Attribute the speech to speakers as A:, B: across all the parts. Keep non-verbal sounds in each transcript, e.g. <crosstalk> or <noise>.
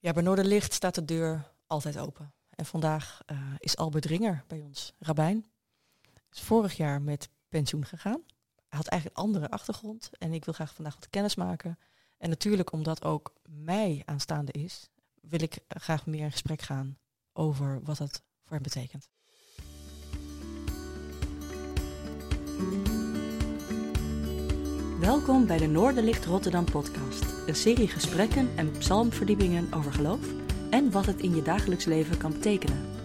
A: Ja, bij Noorderlicht staat de deur altijd open. En vandaag uh, is Albert Ringer bij ons, rabbijn. Is vorig jaar met pensioen gegaan. Hij had eigenlijk een andere achtergrond en ik wil graag vandaag wat kennis maken. En natuurlijk omdat ook mij aanstaande is, wil ik graag meer in gesprek gaan over wat dat voor hem betekent. Welkom bij de Noorderlicht Rotterdam podcast. Een serie gesprekken en psalmverdiepingen over geloof en wat het in je dagelijks leven kan betekenen.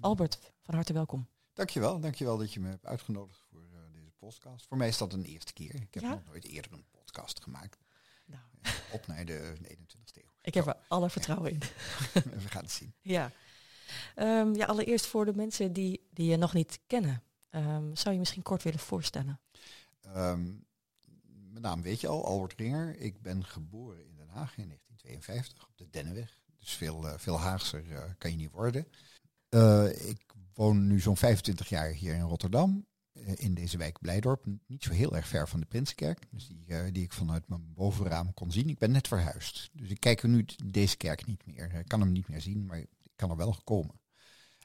A: Albert, van harte welkom.
B: Dankjewel, dankjewel dat je me hebt uitgenodigd voor uh, deze podcast. Voor mij is dat een eerste keer. Ik heb nog nooit eerder een podcast gemaakt. Nou. Op naar de 21ste eeuw.
A: Ik heb er alle vertrouwen in. <laughs>
B: We gaan het zien.
A: Ja. Um, ja, allereerst voor de mensen die, die je nog niet kennen. Um, zou je misschien kort willen voorstellen?
B: Um, mijn naam weet je al, Albert Ringer. Ik ben geboren in Den Haag in 1952 op de Dennenweg. Dus veel, uh, veel Haagser uh, kan je niet worden. Uh, ik woon nu zo'n 25 jaar hier in Rotterdam. In deze wijk Blijdorp. Niet zo heel erg ver van de Prinsenkerk. Dus die, die ik vanuit mijn bovenraam kon zien. Ik ben net verhuisd. Dus ik kijk er nu deze kerk niet meer. Ik kan hem niet meer zien, maar ik kan er wel komen.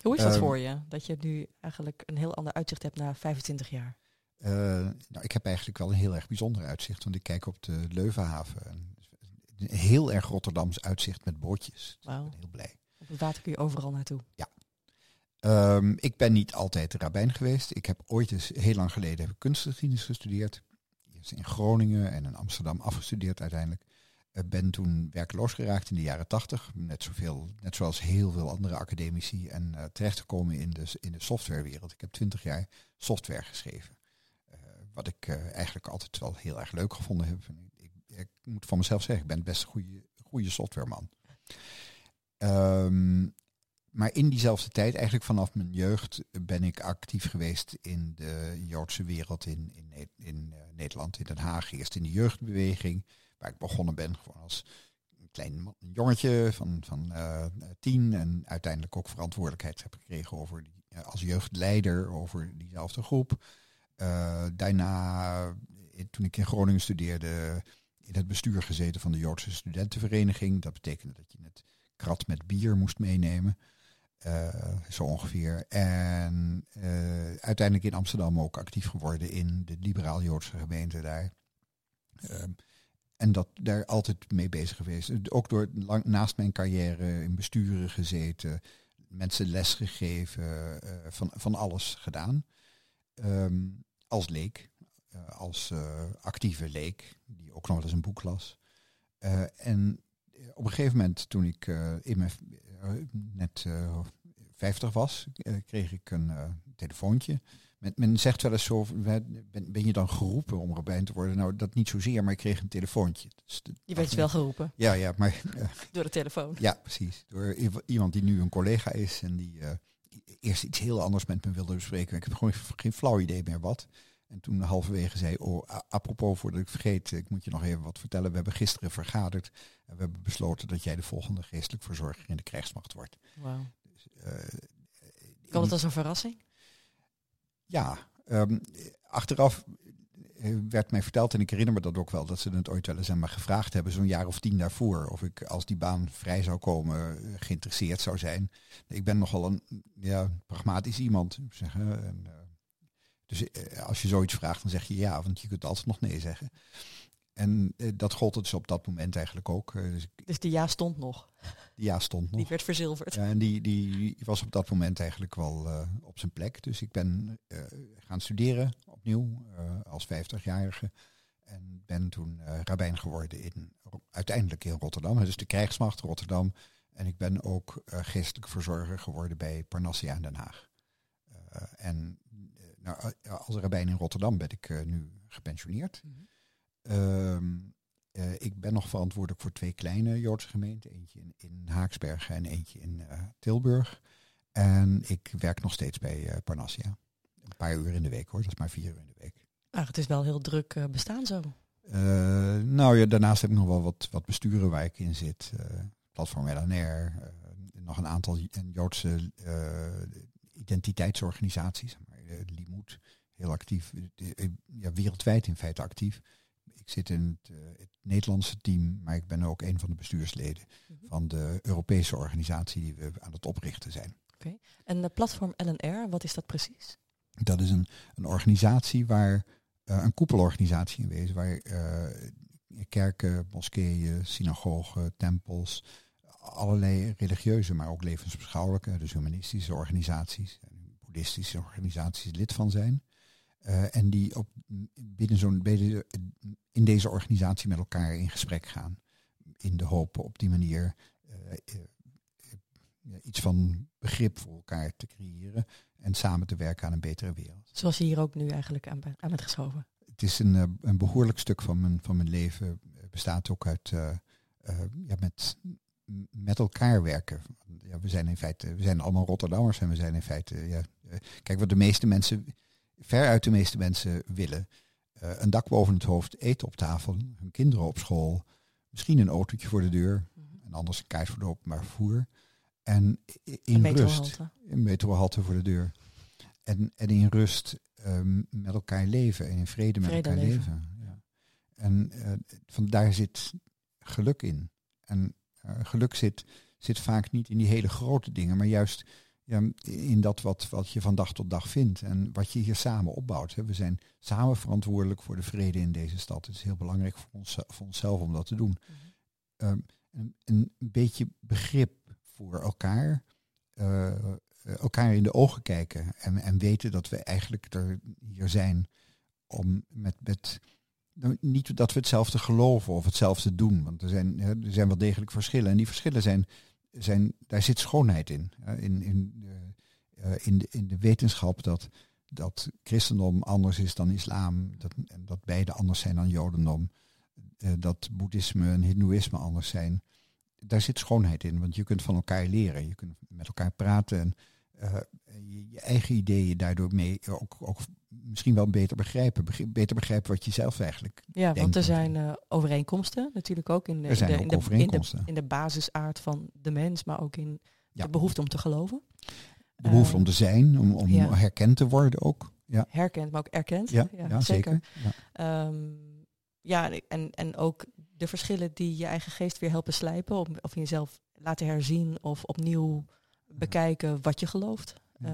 A: Hoe is dat um, voor je? Dat je nu eigenlijk een heel ander uitzicht hebt na 25 jaar?
B: Uh, nou, ik heb eigenlijk wel een heel erg bijzonder uitzicht. Want ik kijk op de Leuvenhaven. Een heel erg Rotterdams uitzicht met bootjes. Dus wow. ik ben heel blij.
A: Op het water kun je overal naartoe.
B: Ja. Um, ik ben niet altijd rabbijn geweest. Ik heb ooit eens, heel lang geleden, heb ik kunstgeschiedenis gestudeerd. Eerst in Groningen en in Amsterdam afgestudeerd uiteindelijk. Uh, ben toen werkloos geraakt in de jaren tachtig. Net, zoveel, net zoals heel veel andere academici. En uh, terechtgekomen in de, in de softwarewereld. Ik heb twintig jaar software geschreven. Uh, wat ik eigenlijk altijd wel heel erg leuk gevonden heb. Ik, ik, moet van mezelf zeggen, ik ben best een goede, goede softwareman. Um, maar in diezelfde tijd, eigenlijk vanaf mijn jeugd, ben ik actief geweest in de Joodse wereld in, in, in Nederland, in Den Haag. Eerst in de jeugdbeweging waar ik begonnen ben gewoon als een klein jongetje van, van uh, tien en uiteindelijk ook verantwoordelijkheid heb gekregen over die, als jeugdleider over diezelfde groep. Daarna, toen ik in Groningen studeerde, in het bestuur gezeten van de Joodse studentenvereniging. Dat betekende dat je het krat met bier moest meenemen. Zo ongeveer. En uiteindelijk in Amsterdam ook actief geworden in de liberaal-Joodse gemeente daar. Ehm, en dat daar altijd mee bezig geweest. Ook door lang, naast mijn carrière in besturen gezeten, mensen les gegeven, uh, van, van alles gedaan. Um, als leek, als actieve leek, die ook nog wel eens een boek las. en op een gegeven moment, toen ik in mijn, net 50 was, kreeg ik een telefoontje men, men zegt wel eens zo, ben, ben je dan geroepen om rabbijn te worden? Nou, dat niet zozeer, maar ik kreeg een telefoontje. Dus de,
A: je werd wel geroepen?
B: Ja, ja, maar... <laughs>
A: Door de telefoon?
B: Ja, precies. Door iemand die nu een collega is en die eerst iets heel anders met me wilde bespreken. Ik heb gewoon geen flauw idee meer wat. En toen halverwege zei, oh, apropos, voordat ik vergeet, ik moet je nog even wat vertellen. We hebben gisteren vergaderd en we hebben besloten dat jij de volgende geestelijk verzorger in de krijgsmacht wordt.
A: Wauw. Dus, uh, kan het als een verrassing?
B: Ja, um, achteraf eh, werd mij verteld, en ik herinner me dat ook wel, dat ze het ooit wel eens aan me gevraagd hebben, zo'n jaar of tien daarvoor, of ik als die baan vrij zou komen, eh, geïnteresseerd zou zijn. Ik ben nogal een ja, pragmatisch iemand. Zeggen. En, uh, dus uh, als je zoiets vraagt, dan zeg je ja, want je kunt altijd nog nee zeggen. En uh, dat gold dus op dat moment eigenlijk ook. Uh,
A: dus, dus die ja stond nog?
B: Die ja stond nog.
A: Die werd verzilverd.
B: Ja, en die, die was op dat moment eigenlijk wel uh, op zijn plek. Dus ik ben gaan studeren opnieuw als 50-jarige. En ben toen rabbijn geworden in, uiteindelijk in Rotterdam. Dus de krijgsmacht Rotterdam. En ik ben ook geestelijk verzorger geworden bij Parnassia in Den Haag. en nou, als rabbijn in Rotterdam ben ik nu gepensioneerd. Mm -hmm. Um, uh, ik ben nog verantwoordelijk voor twee kleine Joodse gemeenten. Eentje in, in Haaksbergen en eentje in uh, Tilburg. En ik werk nog steeds bij uh, Parnassia. Een paar uur in de week hoor, dat is maar vier uur in de week.
A: Ach, het is wel heel druk bestaan zo.
B: nou ja, daarnaast heb ik nog wel wat, wat besturen waar ik in zit. Platform LNR, nog een aantal Joodse identiteitsorganisaties. Uh, Limoet, heel actief, ja, wereldwijd in feite actief. Ik zit in het, het, Nederlandse team, maar ik ben ook een van de bestuursleden mhm. van de Europese organisatie die we aan het oprichten zijn.
A: Oké. En de platform LNR, wat is dat precies?
B: Dat is een, een organisatie waar, een koepelorganisatie in wezen, waar kerken, moskeeën, synagogen, tempels, allerlei religieuze, maar ook levensbeschouwelijke, dus humanistische organisaties, boeddhistische organisaties lid van zijn. Uh, en die op, binnen zo'n, in deze organisatie met elkaar in gesprek gaan. In de hoop op die manier uh, uh, iets van begrip voor elkaar te creëren en samen te werken aan een betere wereld.
A: Zoals je hier ook nu eigenlijk aan, aan bent geschoven.
B: Het is een, een behoorlijk stuk van mijn, van mijn leven. bestaat ook uit ja, met met elkaar werken. Ja, we zijn in feite, we zijn allemaal Rotterdammers en we zijn in feite, ja, eh, kijk wat de meeste mensen, veruit de meeste mensen willen. Uh, een dak boven het hoofd, eten op tafel, hun kinderen op school, misschien een autootje voor de deur mhm. en anders een kaart voor de openbaar vervoer. En in een rust, een metrohalte voor de deur. En, en in rust um, met elkaar leven en in vrede met elkaar leven. Ja. En uh, van daar zit geluk in. En geluk zit, zit vaak niet in die hele grote dingen, maar juist ja, in dat wat, wat je van dag tot dag vindt en wat je hier samen opbouwt. We zijn samen verantwoordelijk voor de vrede in deze stad. Het is heel belangrijk voor, ons, voor onszelf om dat te doen. Mhm. um, een, beetje begrip voor elkaar, uh, elkaar in de ogen kijken en, en weten dat we eigenlijk er hier zijn om met, met niet dat we hetzelfde geloven of hetzelfde doen, want er zijn, er zijn wel degelijk verschillen. En die verschillen zijn, zijn daar zit schoonheid in. In, in, uh, in, de, in de wetenschap dat, dat christendom anders is dan islam, dat, dat beide anders zijn dan jodendom, uh, dat boeddhisme en hindoeïsme anders zijn. Daar zit schoonheid in, want je kunt van elkaar leren, je kunt met elkaar praten en je, je, eigen ideeën daardoor mee ook, ook misschien wel beter begrijpen. Beter begrijpen wat je zelf eigenlijk
A: Ja, want er zijn uh, overeenkomsten natuurlijk ook in de, in, de, in, de, in, de, basisaard van de mens, maar ook in de behoefte om te geloven.
B: De behoefte om te zijn, om, om herkend te worden ook. Ja.
A: Herkend, maar ook erkend.
B: Ja, ja, zeker.
A: Ja. Um, ja, en, en ook de verschillen die je eigen geest weer helpen slijpen, of, of jezelf laten herzien of opnieuw bekijken wat je gelooft. Uh,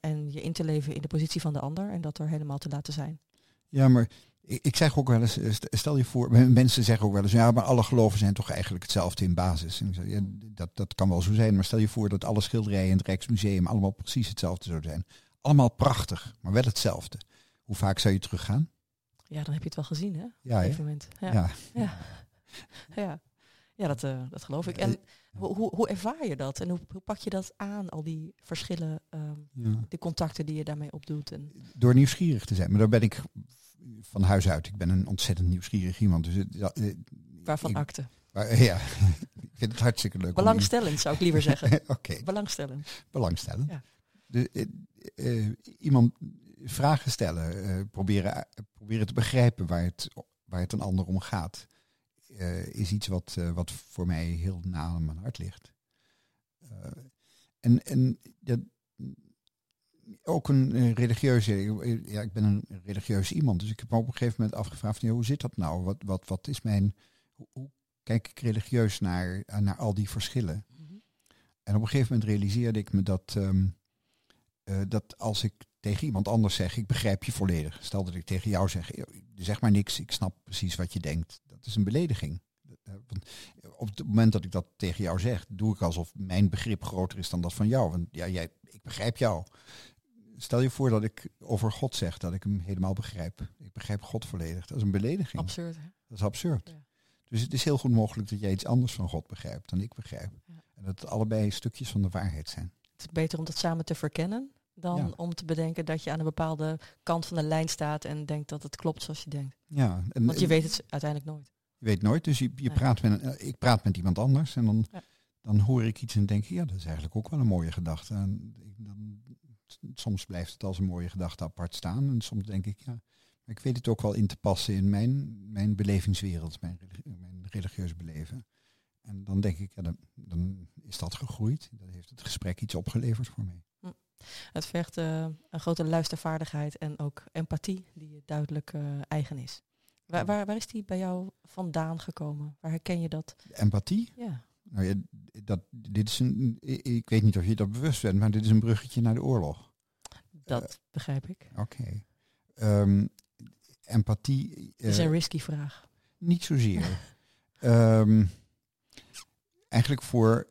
A: en je in te leven in de positie van de ander en dat er helemaal te laten zijn.
B: Ja, maar ik, ik zeg ook wel eens, eh, stel je voor, mensen zeggen ook wel eens, ja, maar alle geloven zijn toch eigenlijk hetzelfde in basis. En ik zeg, ja, dat, dat kan wel zo zijn, maar stel je voor dat alle schilderijen in het Rijksmuseum allemaal precies hetzelfde zouden zijn. Allemaal prachtig, maar wel hetzelfde. Hoe vaak zou je teruggaan?
A: Ja, dan heb je het wel gezien, hè?
B: Ja,
A: op een moment. Ja. Ja. ja. ja. <laughs> ja. dat, uh, dat geloof ik. En hoe, hoe, ervaar je dat en hoe, hoe, pak je dat aan, al die verschillen, um, de contacten die je daarmee opdoet? En...
B: Door nieuwsgierig te zijn, maar daar ben ik van huis uit. Ik ben een ontzettend nieuwsgierig iemand. Dus,
A: uh, Waarvan ik, akte? <laughs>
B: Ja, ik vind het hartstikke leuk.
A: Belangstellend zou ik liever <laughs> zeggen. Oké. Belangstellend.
B: Belangstellend. Ja. De, uh, iemand vragen stellen, proberen, proberen te begrijpen waar het, waar het een ander om gaat uh, is iets wat, uh, wat voor mij heel na aan mijn hart ligt. Uh, en en dat, ook een religieuze, ja, ik ben een religieus iemand, dus ik heb me op een gegeven moment afgevraagd, ja, hoe zit dat nou? Wat, wat, wat is mijn, hoe, kijk ik religieus naar, naar al die verschillen? Mm -hmm. En op een gegeven moment realiseerde ik me dat, um, dat als ik tegen iemand anders zeg, ik begrijp je volledig. Stel dat ik tegen jou zeg, zeg maar niks, ik snap precies wat je denkt dat is een belediging. Eh, want op het moment dat ik dat tegen jou zeg, doe ik alsof mijn begrip groter is dan dat van jou. Want ja, jij, ik begrijp jou. Stel je voor dat ik over God zeg dat ik hem helemaal begrijp. Ik begrijp God volledig. Dat is een belediging.
A: Absurd. Hè?
B: Dat is absurd. Ja. Dus het is heel goed mogelijk dat jij iets anders van God begrijpt dan ik begrijp. Ja. En dat het allebei stukjes van de waarheid zijn.
A: Het is beter om dat samen te verkennen dan om te bedenken dat je aan een bepaalde kant van de lijn staat en denkt dat het klopt zoals je denkt.
B: Ja,
A: en, Want je weet het uiteindelijk nooit.
B: Je weet nooit, dus je, je praat met een, ik praat met iemand anders en dan, dan hoor ik iets en denk ja, dat is eigenlijk ook wel een mooie gedachte. En dan, soms blijft het als een mooie gedachte apart staan en soms denk ik ja, ik weet het ook wel in te passen in mijn, mijn belevingswereld, mijn, mijn religieus beleven. En dan denk ik, ja, dan, dan, is dat gegroeid. Dan heeft het gesprek iets opgeleverd voor mij.
A: Het vergt eh, een grote luistervaardigheid en ook empathie die je duidelijk eh, eigen is. Waar, waar, waar is die bij jou vandaan gekomen? Waar herken je dat?
B: Empathie?
A: Ja.
B: Nou ja, dat, dit is een, ik weet niet of je dat bewust bent, maar dit is een bruggetje naar de oorlog.
A: Dat begrijp ik.
B: Oké. Ehm, empathie.
A: Het is
B: eh,
A: een risky vraag.
B: Niet zozeer. <laughs> Ehm, eigenlijk voor.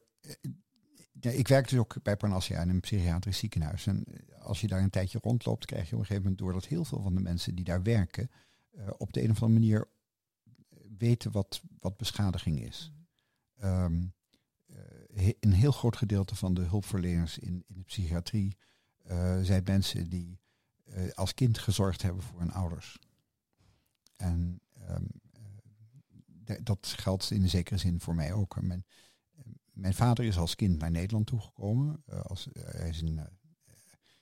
B: Eh, ja, ik werk dus ook bij Parnassia in een psychiatrisch ziekenhuis. En eh, als je daar een tijdje rondloopt, krijg je op een gegeven moment door dat heel veel van de mensen die daar werken, eh, op de een of andere manier weten wat, wat beschadiging is. Ehm, eh, een heel groot gedeelte van de hulpverleners in, in de psychiatrie eh, zijn mensen die eh, als kind gezorgd hebben voor hun ouders. En ehm, eh, da- dat geldt in zekere zin voor mij ook. Mijn vader is als kind naar Nederland toegekomen. Eh, als, eh, hij is in eh,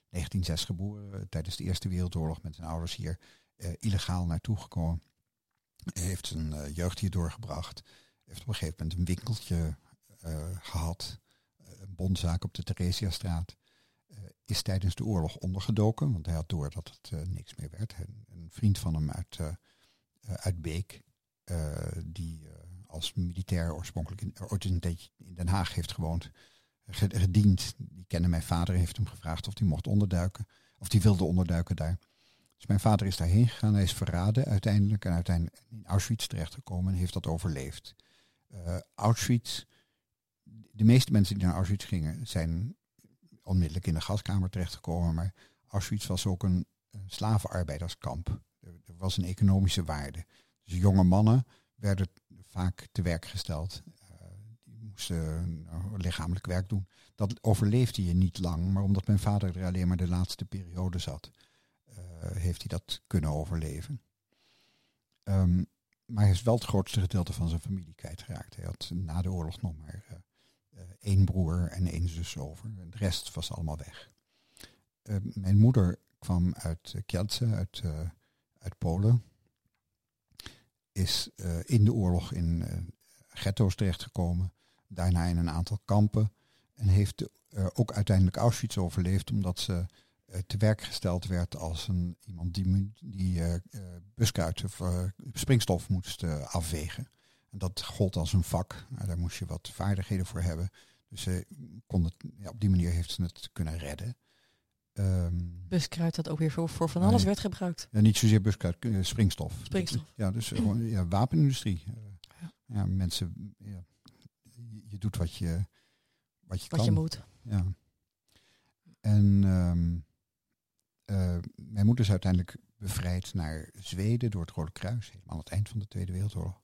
B: 1906 geboren, eh, tijdens de Eerste Wereldoorlog met zijn ouders hier illegaal naartoe gekomen. Hij heeft zijn jeugd hier doorgebracht. Heeft op een gegeven moment een winkeltje eh, gehad. eh, een bondzaak op de Theresiastraat. Is tijdens de oorlog ondergedoken, want hij had door dat het niks meer werd. En een vriend van hem uit, uit Beek, die als militair oorspronkelijk in, ooit een tijdje in Den Haag heeft gewoond, ge- gediend. Die kende mijn vader, heeft hem gevraagd of hij mocht onderduiken. Of die wilde onderduiken daar. Dus mijn vader is daarheen gegaan. Hij is verraden uiteindelijk. En uiteindelijk in Auschwitz terechtgekomen en heeft dat overleefd. Eh, Auschwitz, de meeste mensen die naar Auschwitz gingen, zijn onmiddellijk in de gaskamer terechtgekomen. Maar Auschwitz was ook een, slavenarbeiderskamp. Er, er was een economische waarde. Dus jonge mannen werden vaak te werk gesteld. Eh, die moesten eh, lichamelijk werk doen. Dat overleefde je niet lang, maar omdat mijn vader er alleen maar de laatste periode zat, eh, heeft hij dat kunnen overleven. Ehm, maar hij is wel het grootste gedeelte van zijn familie kwijtgeraakt. Hij had na de oorlog nog maar één broer en één zus over. De rest was allemaal weg. Eh, mijn moeder kwam uit Kielce, uit, uh, uit Polen. Is uh, in de oorlog in uh, ghetto's terechtgekomen. Daarna in een aantal kampen. En heeft uh, ook uiteindelijk Auschwitz overleefd omdat ze te werk gesteld werd als een, iemand die, die of springstof moest afvegen. En dat gold als een vak. Nou, daar moest je wat vaardigheden voor hebben. Dus ze kon het, ja, op die manier heeft ze het kunnen redden.
A: Um, buskruid dat ook weer voor, voor van alles nee. werd gebruikt.
B: Ja, niet zozeer buskruid, uh, springstof.
A: Springstof.
B: Ja, dus uh, gewoon ja, wapenindustrie. Uh, ja. ja. mensen, ja, je doet wat je, wat je
A: wat
B: kan.
A: je moet.
B: Ja. En um, mijn moeder is uiteindelijk bevrijd naar Zweden door het Rode Kruis, helemaal aan het eind van de Tweede Wereldoorlog.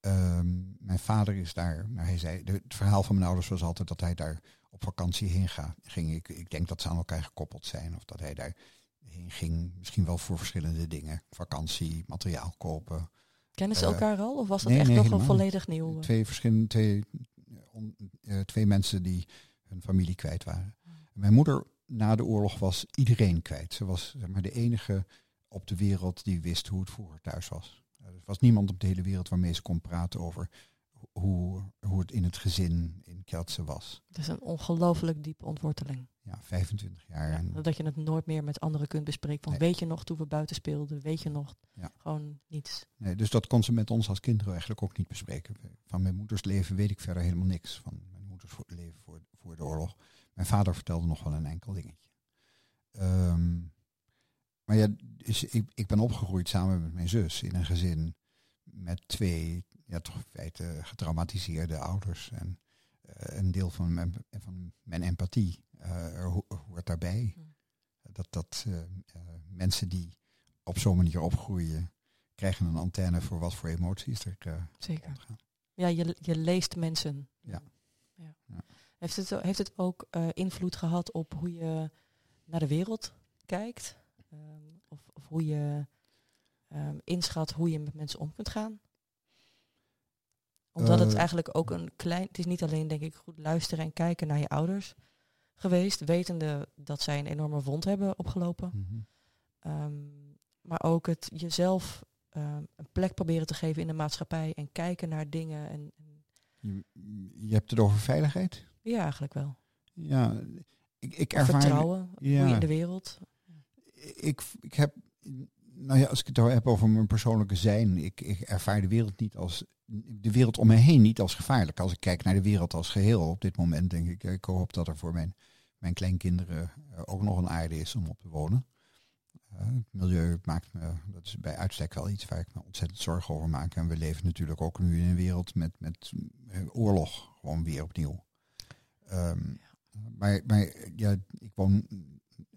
B: Um, mijn vader is daar, nou hij zei, de, het verhaal van mijn ouders was altijd dat hij daar op vakantie heen ga, ging. Ik, ik denk dat ze aan elkaar gekoppeld zijn of dat hij daar heen ging, misschien wel voor verschillende dingen. Vakantie, materiaal kopen.
A: Kennen ze uh, elkaar al of was dat
B: nee,
A: echt
B: nee,
A: nog
B: helemaal.
A: een volledig nieuw?
B: Twee verschillende, twee, on, uh, twee mensen die hun familie kwijt waren. Mijn moeder na de oorlog was iedereen kwijt. Ze was zeg maar, de enige op de wereld die wist hoe het vroeger thuis was. Er was niemand op de hele wereld waarmee ze kon praten over hoe, hoe het in het gezin in Kielce was.
A: Het is een ongelooflijk diepe ontworteling.
B: Ja, 25 jaar.
A: Ja, dat je het nooit meer met anderen kunt bespreken. Van,
B: Nee.
A: Weet je nog toen we buiten speelden? Weet je nog?
B: Ja.
A: Gewoon niets.
B: nee, dus dat kon ze met ons als kinderen eigenlijk ook niet bespreken. Van mijn moeders leven weet ik verder helemaal niks. Van mijn moeders leven voor, voor de oorlog. Mijn vader vertelde nog wel een enkel dingetje. Ehm, maar ja, dus ik, ik ben opgegroeid samen met mijn zus in een gezin met twee, ja, toch in feite getraumatiseerde ouders. En eh, een deel van mijn, van mijn empathie eh, ho- hoort daarbij.
A: Hm.
B: Dat, dat eh, mensen die op zo'n manier opgroeien, krijgen een antenne voor wat voor emoties er eh,
A: Zeker. Ja, je, je leest mensen.
B: Ja.
A: ja.
B: Ja.
A: Heeft, het, heeft het ook invloed gehad op hoe je naar de wereld kijkt? Ehm, of, of hoe je ehm, inschat hoe je met mensen om kunt gaan? Omdat het
B: Eh,
A: eigenlijk ook een klein... Het is niet alleen, denk ik, goed luisteren en kijken naar je ouders geweest. Wetende dat zij een enorme wond hebben opgelopen.
B: Mhm.
A: Ehm, maar ook het jezelf ehm, een plek proberen te geven in de maatschappij. En kijken naar dingen. En, en
B: Je, je hebt het over veiligheid?
A: ja, eigenlijk wel.
B: Ja, ik, ik ervaar,
A: vertrouwen, hoe
B: ja.
A: je in de wereld.
B: ik, ik heb, nou ja, als ik het heb over mijn persoonlijke zijn, ik, ik ervaar de wereld niet als, de wereld om me heen niet als gevaarlijk. Als ik kijk naar de wereld als geheel op dit moment, denk ik, ik hoop dat er voor mijn, mijn kleinkinderen eh, ook nog een aarde is om op te wonen. Eh, het milieu maakt me, dat is bij uitstek wel iets waar ik me ontzettend zorgen over maak. En we leven natuurlijk ook nu in een wereld met, met eh, oorlog, gewoon weer opnieuw. Ehm, maar, maar ja, ik woon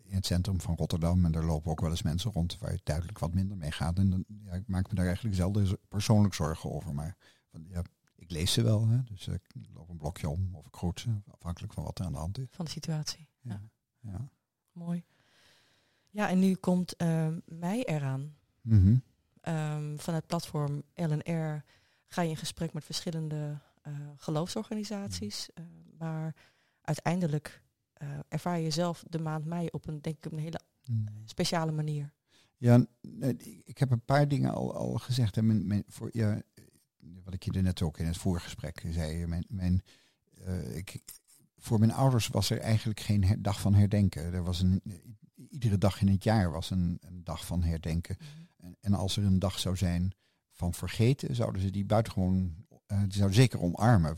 B: in het centrum van Rotterdam en daar lopen ook wel eens mensen rond waar het duidelijk wat minder mee gaat. En dan, ja, ik maak me daar eigenlijk zelden persoonlijk zorgen over. Maar van, ja, ik lees ze wel, hè, dus ik loop een blokje om of ik groet ze, afhankelijk van wat er aan de hand is.
A: van de situatie. Ja.
B: Ja. Ja.
A: Mooi. Ja, en nu komt eh, mei eraan. Ehm, van het platform LNR ga je in gesprek met verschillende eh, geloofsorganisaties. maar uiteindelijk eh, ervaar je zelf de maand mei op een, denk ik, een hele
B: Mm.
A: speciale manier.
B: Ja, ik heb een paar dingen al, al gezegd. Hè. Mijn, mijn, voor, ja, wat ik je er net ook in het voorgesprek zei. Mijn, mijn, eh, ik, voor mijn ouders was er eigenlijk geen her- dag van herdenken. Er was een, iedere dag in het jaar was een, een dag van herdenken. En, en als er een dag zou zijn van vergeten, zouden ze die buitengewoon, eh die zouden zeker omarmen.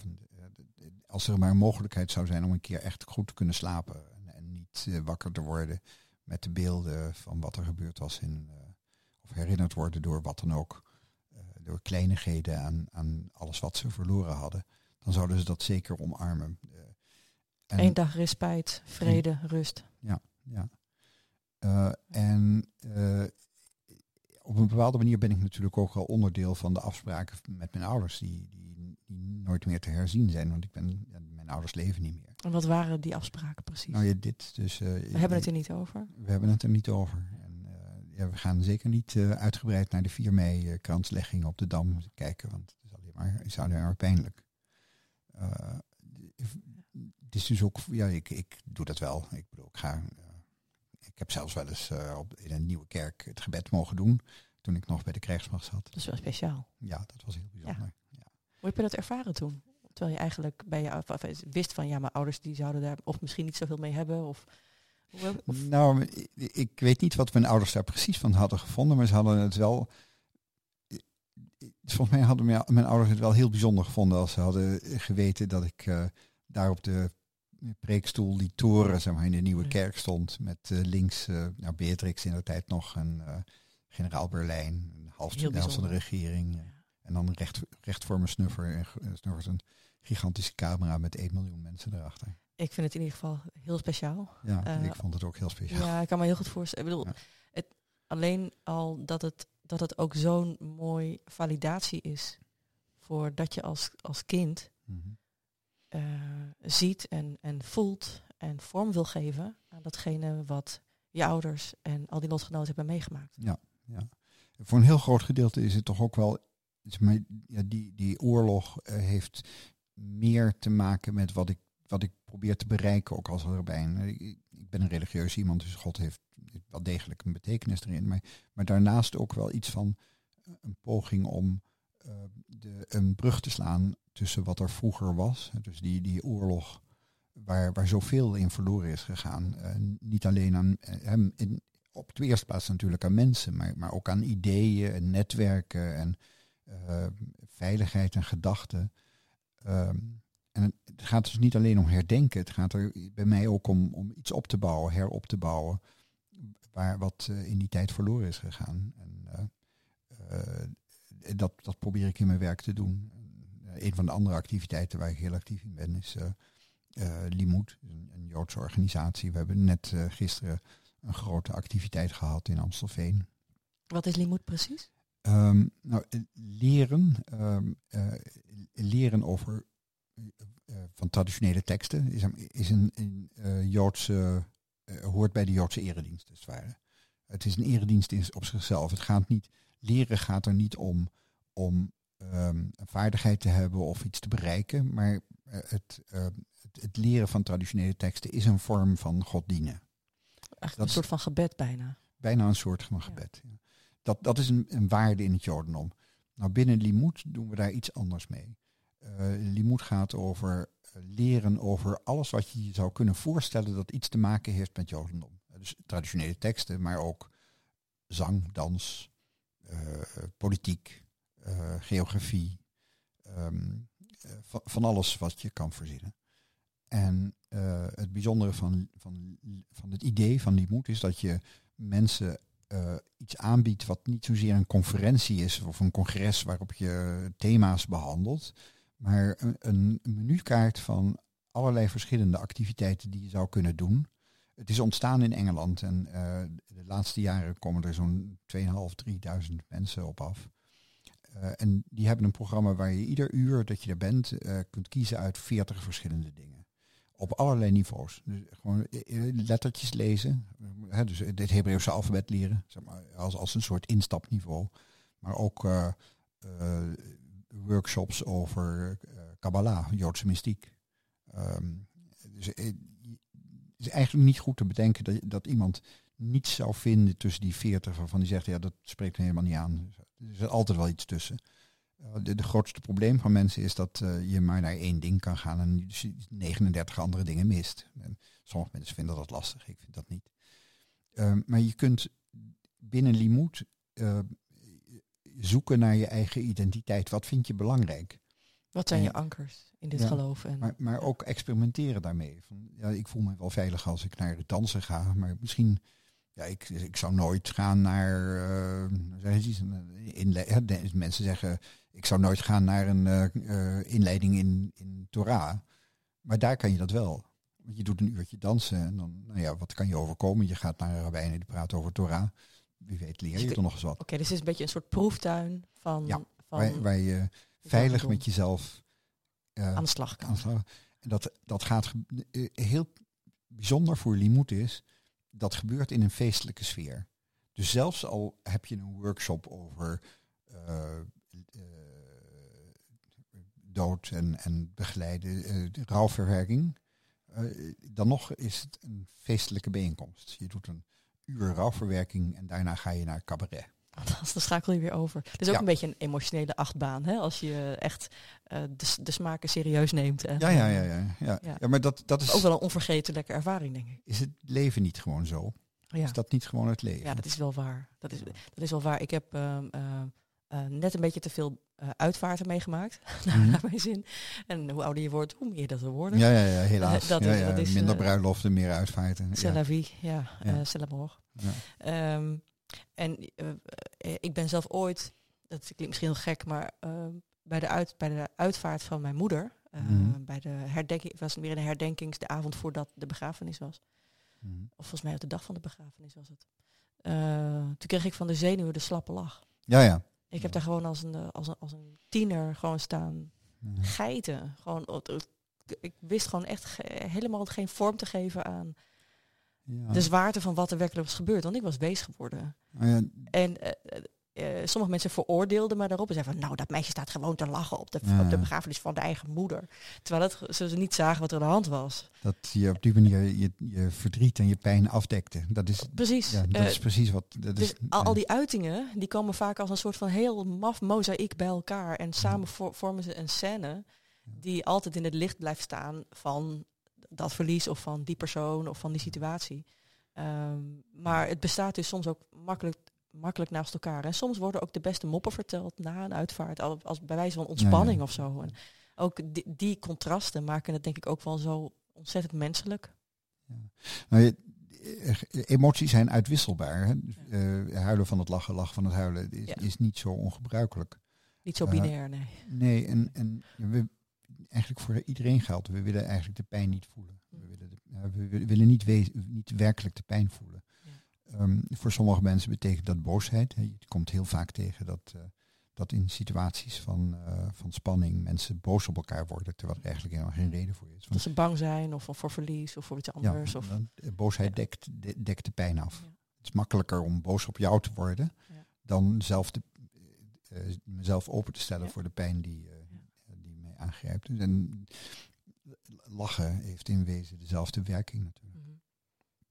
B: Als er maar een mogelijkheid zou zijn om een keer echt goed te kunnen slapen. En, en niet eh, wakker te worden met de beelden van wat er gebeurd was in, eh, of herinnerd worden door wat dan ook. eh, door kleinigheden aan, aan alles wat ze verloren hadden. Dan zouden ze dat zeker omarmen. En-
A: Eén dag respijt, vrede, rust.
B: ja. Eh, en op een bepaalde manier ben ik natuurlijk ook al onderdeel van de afspraken met mijn ouders, die, die, die nooit meer te herzien zijn, want ik ben, mijn ouders leven niet meer.
A: En wat waren die afspraken precies?
B: Nou ja, dit. Dus, eh,
A: We hebben het er niet over.
B: we hebben het er niet over. En, eh, ja, we gaan zeker niet eh, uitgebreid naar de 4 mei kranslegging op de Dam kijken, want het is alleen maar, is alleen maar pijnlijk. Het is dus ook, ja, ik, ik doe dat wel. Ik bedoel, ik ga, ik heb zelfs wel eens op, in een nieuwe kerk het gebed mogen doen, toen ik nog bij de krijgsmacht zat.
A: Dat is wel speciaal.
B: Ja, dat was heel bijzonder. Ja.
A: Hoe heb je dat ervaren toen? Terwijl je eigenlijk bij je of- of wist van ja, mijn ouders die zouden daar of misschien niet zoveel mee hebben. Of,
B: Nou, ik- weet niet wat mijn ouders daar precies van hadden gevonden, maar ze hadden het wel. Volgens mij hadden mijn, mijn ouders het wel heel bijzonder gevonden als ze hadden geweten dat ik eh, daar op de preekstoel, die toren, zeg maar, in de nieuwe kerk stond. Met eh, links eh nou, Beatrix in de tijd nog en generaal Berlijn, half de helft van de
A: bijzonder.
B: regering. En dan recht, recht voor mijn snuffer, en ge- snuffert een gigantische camera met 1 miljoen mensen erachter.
A: ik vind het in ieder geval heel speciaal.
B: Ja,
A: Eh,
B: ik vond het ook heel speciaal.
A: Ja, ik kan me heel goed voorstellen. Ik bedoel,
B: Ja.
A: het, alleen al dat het, dat het ook zo'n mooi validatie is voor dat je als, als kind
B: Mhm.
A: eh, ziet en, en voelt en vorm wil geven aan datgene wat je ouders en al die lotgenoten hebben meegemaakt.
B: Ja, ja. Voor een heel groot gedeelte is het toch ook wel. Zeg maar, ja, die, die oorlog eh, heeft meer te maken met wat ik, wat ik probeer te bereiken, ook als. Eh, Ik, ben een religieus iemand, dus God heeft wel degelijk een betekenis erin. Maar, daarnaast ook wel iets van eh, een poging om eh, de, een brug te slaan tussen wat er vroeger was. Dus die, die oorlog waar, waar zoveel in verloren is gegaan. Niet alleen aan hem in, op de eerste plaats natuurlijk aan mensen, maar, maar ook aan ideeën en netwerken en eh, veiligheid en gedachten. Ehm, en het gaat dus niet alleen om herdenken, het gaat er bij mij ook om, om iets op te bouwen, herop te bouwen, waar wat eh, in die tijd verloren is gegaan. En, eh, dat, dat probeer ik in mijn werk te doen. Een van de andere activiteiten waar ik heel actief in ben is Limoed, een, een Joodse organisatie. We hebben net gisteren een grote activiteit gehad in Amstelveen.
A: Wat is Limoet precies?
B: Ehm, nou, eh, leren, ehm, eh, leren over eh, van traditionele teksten is, een- is een, een Joodse, hoort bij de Joodse eredienst, als het ware. Het is een eredienst op zichzelf. Het gaat niet, leren gaat er niet om, om ehm, een vaardigheid te hebben of iets te bereiken, maar het, het, het leren van traditionele teksten is een vorm van God dienen
A: Eigenlijk
B: Dat-
A: een soort van gebed bijna.
B: bijna een soort van gebed. Ja. Dat, dat is een, een waarde in het Jodendom. Nou, binnen Limoed doen we daar iets anders mee. Limoet gaat over leren over alles wat je je zou kunnen voorstellen dat iets te maken heeft met Jodendom. Dus traditionele teksten, maar ook zang, dans, politiek, geografie, ehm, van, alles wat je kan verzinnen. En uh, het bijzondere van, van, van het idee van die moed is dat je mensen uh, iets aanbiedt wat niet zozeer een conferentie is of een congres waarop je thema's behandelt, maar een, een menukaart van allerlei verschillende activiteiten die je zou kunnen doen. Het is ontstaan in Engeland en uh, de laatste jaren komen er zo'n 2.500, 3.000 mensen op af. Uh, en die hebben een programma waar je ieder uur dat je er bent kunt kiezen uit 40 verschillende dingen op allerlei niveaus. Dus gewoon eh, eh, lettertjes lezen, hè, dus het Hebreeuwse alfabet leren, zeg maar, als, als een soort instapniveau. Maar ook uh, workshops over Kabbalah, Joodse mystiek. Um, dus het is eigenlijk niet goed te bedenken dat, dat iemand niets zou vinden tussen die veertig waarvan die zegt, ja, dat spreekt me helemaal niet aan. Er is altijd wel iets tussen. De, de, grootste probleem van mensen is dat uh, je maar naar één ding kan gaan en dus 39 andere dingen mist. En sommige mensen vinden dat lastig, ik vind dat niet. Uh, maar je kunt binnen Limoet uh, zoeken naar je eigen identiteit. Wat vind je belangrijk?
A: Wat zijn je ankers in dit
B: ja,
A: geloof? En,
B: maar, maar ook experimenteren daarmee. Van, ja, ik voel me wel veilig als ik naar de dansen ga, maar misschien ja, ik, ik zou nooit gaan naar. Uh, in, mensen zeggen, ik zou nooit gaan naar een uh, inleiding in, in Torah. Maar daar kan je dat wel. Want je doet een uurtje dansen en dan, nou ja, wat kan je overkomen? Je gaat naar een rabbijn die praat over Torah. Wie weet leer je dus er nog eens wat.
A: Oké, dus het is een beetje een soort proeftuin van...
B: Ja,
A: van
B: waar, waar je veilig met jezelf...
A: Uh, aan de slag kan.
B: En dat, dat gaat heel bijzonder voor Limoet is dat gebeurt in een feestelijke sfeer. Dus zelfs al heb je een workshop over uh, dood en, en begeleide uh, rouwverwerking, dan nog is het een feestelijke bijeenkomst. Je doet een uur rouwverwerking en daarna ga je naar cabaret.
A: Dan schakel je weer over. Het is ook
B: Ja.
A: een beetje een emotionele achtbaan, hè? als je echt eh, de, de smaken serieus neemt. En,
B: Ja, ja,
A: eh,
B: ja, ja. ja.
A: Ja.
B: maar dat, dat is,
A: Ook wel een onvergetelijke ervaring, denk ik.
B: is het leven niet gewoon zo?
A: Ja,
B: Is dat niet gewoon het leven?
A: ja dat is wel waar. Dat is, dat is wel waar. Ik heb ehm, eh, eh, net een beetje te veel eh, uitvaarten meegemaakt, <laughs> naar,
B: Mhm.
A: naar mijn zin. En hoe ouder je wordt, hoe meer dat er worden.
B: Ja, ja, ja, helaas. <laughs>
A: Dat
B: ja,
A: dat is,
B: Minder
A: eh,
B: bruiloften, meer uitvaarten.
A: C'est la vie, ja.
B: Ja.
A: eh. Ehm, en ik ben zelf ooit, dat klinkt misschien heel gek, maar bij, de uit, bij de uitvaart van mijn moeder,
B: Mhm.
A: bij de herdenking, het was weer een herdenkings, de avond voordat de begrafenis was.
B: Mhm.
A: Of volgens mij op de dag van de begrafenis was het. Toen kreeg ik van de zenuwen de slappe lach.
B: Ja, ja.
A: Ik heb daar gewoon als een, eh, als een, als een tiener gewoon staan geiten. Gewoon, het- het- ik wist gewoon echt ge- helemaal geen vorm te geven aan
B: Ja.
A: de zwaarte van wat er werkelijk was gebeurd. Want ik was bezig geworden.
B: Ja,
A: En eh, eh, sommige mensen veroordeelden me daarop en zeiden van, nou, dat meisje staat gewoon te lachen op de,
B: Ja.
A: op de begrafenis van de eigen moeder. Terwijl het, ze niet zagen wat er aan de hand was.
B: dat je op die manier je, je verdriet en je pijn afdekte. Dat is,
A: Precies.
B: ja, dat
A: Eh,
B: is precies wat. Dat
A: dus
B: is,
A: al, die uitingen, die komen vaak als een soort van heel maf mozaïek bij elkaar. En samen vo- vormen ze een scène die altijd in het licht blijft staan van dat verlies of van die persoon of van die situatie. Ehm, maar het bestaat dus soms ook makkelijk, makkelijk naast elkaar. En soms worden ook de beste moppen verteld na een uitvaart, al- als bij wijze van ontspanning
B: ja.
A: of zo. En ook die, die contrasten maken het denk ik ook wel zo ontzettend menselijk.
B: Nou, je- emoties zijn uitwisselbaar. Hè? Eh, huilen van het lachen, lachen van het huilen is,
A: Ja.
B: is niet zo ongebruikelijk.
A: Niet zo
B: Eh,
A: binair, nee.
B: Nee, en, en we, eigenlijk voor iedereen geldt, we willen eigenlijk de pijn niet voelen. We willen, de, ja, we willen- willen niet, we- niet werkelijk de pijn voelen. Ehm, voor sommige mensen betekent dat boosheid. Je komt heel vaak tegen dat, eh, dat in situaties van, eh, van spanning mensen boos op elkaar worden, terwijl er eigenlijk helemaal geen reden voor is.
A: Dat ze bang zijn of, voor verlies of voor iets anders.
B: ja,
A: of,
B: eh, boosheid
A: Ja.
B: dekt, de- dekt de pijn af.
A: Ja.
B: Het is makkelijker om boos op jou te worden dan zelf de, eh, mezelf open te stellen voor de pijn die, die mij aangrijpt. En lachen heeft in wezen dezelfde werking natuurlijk.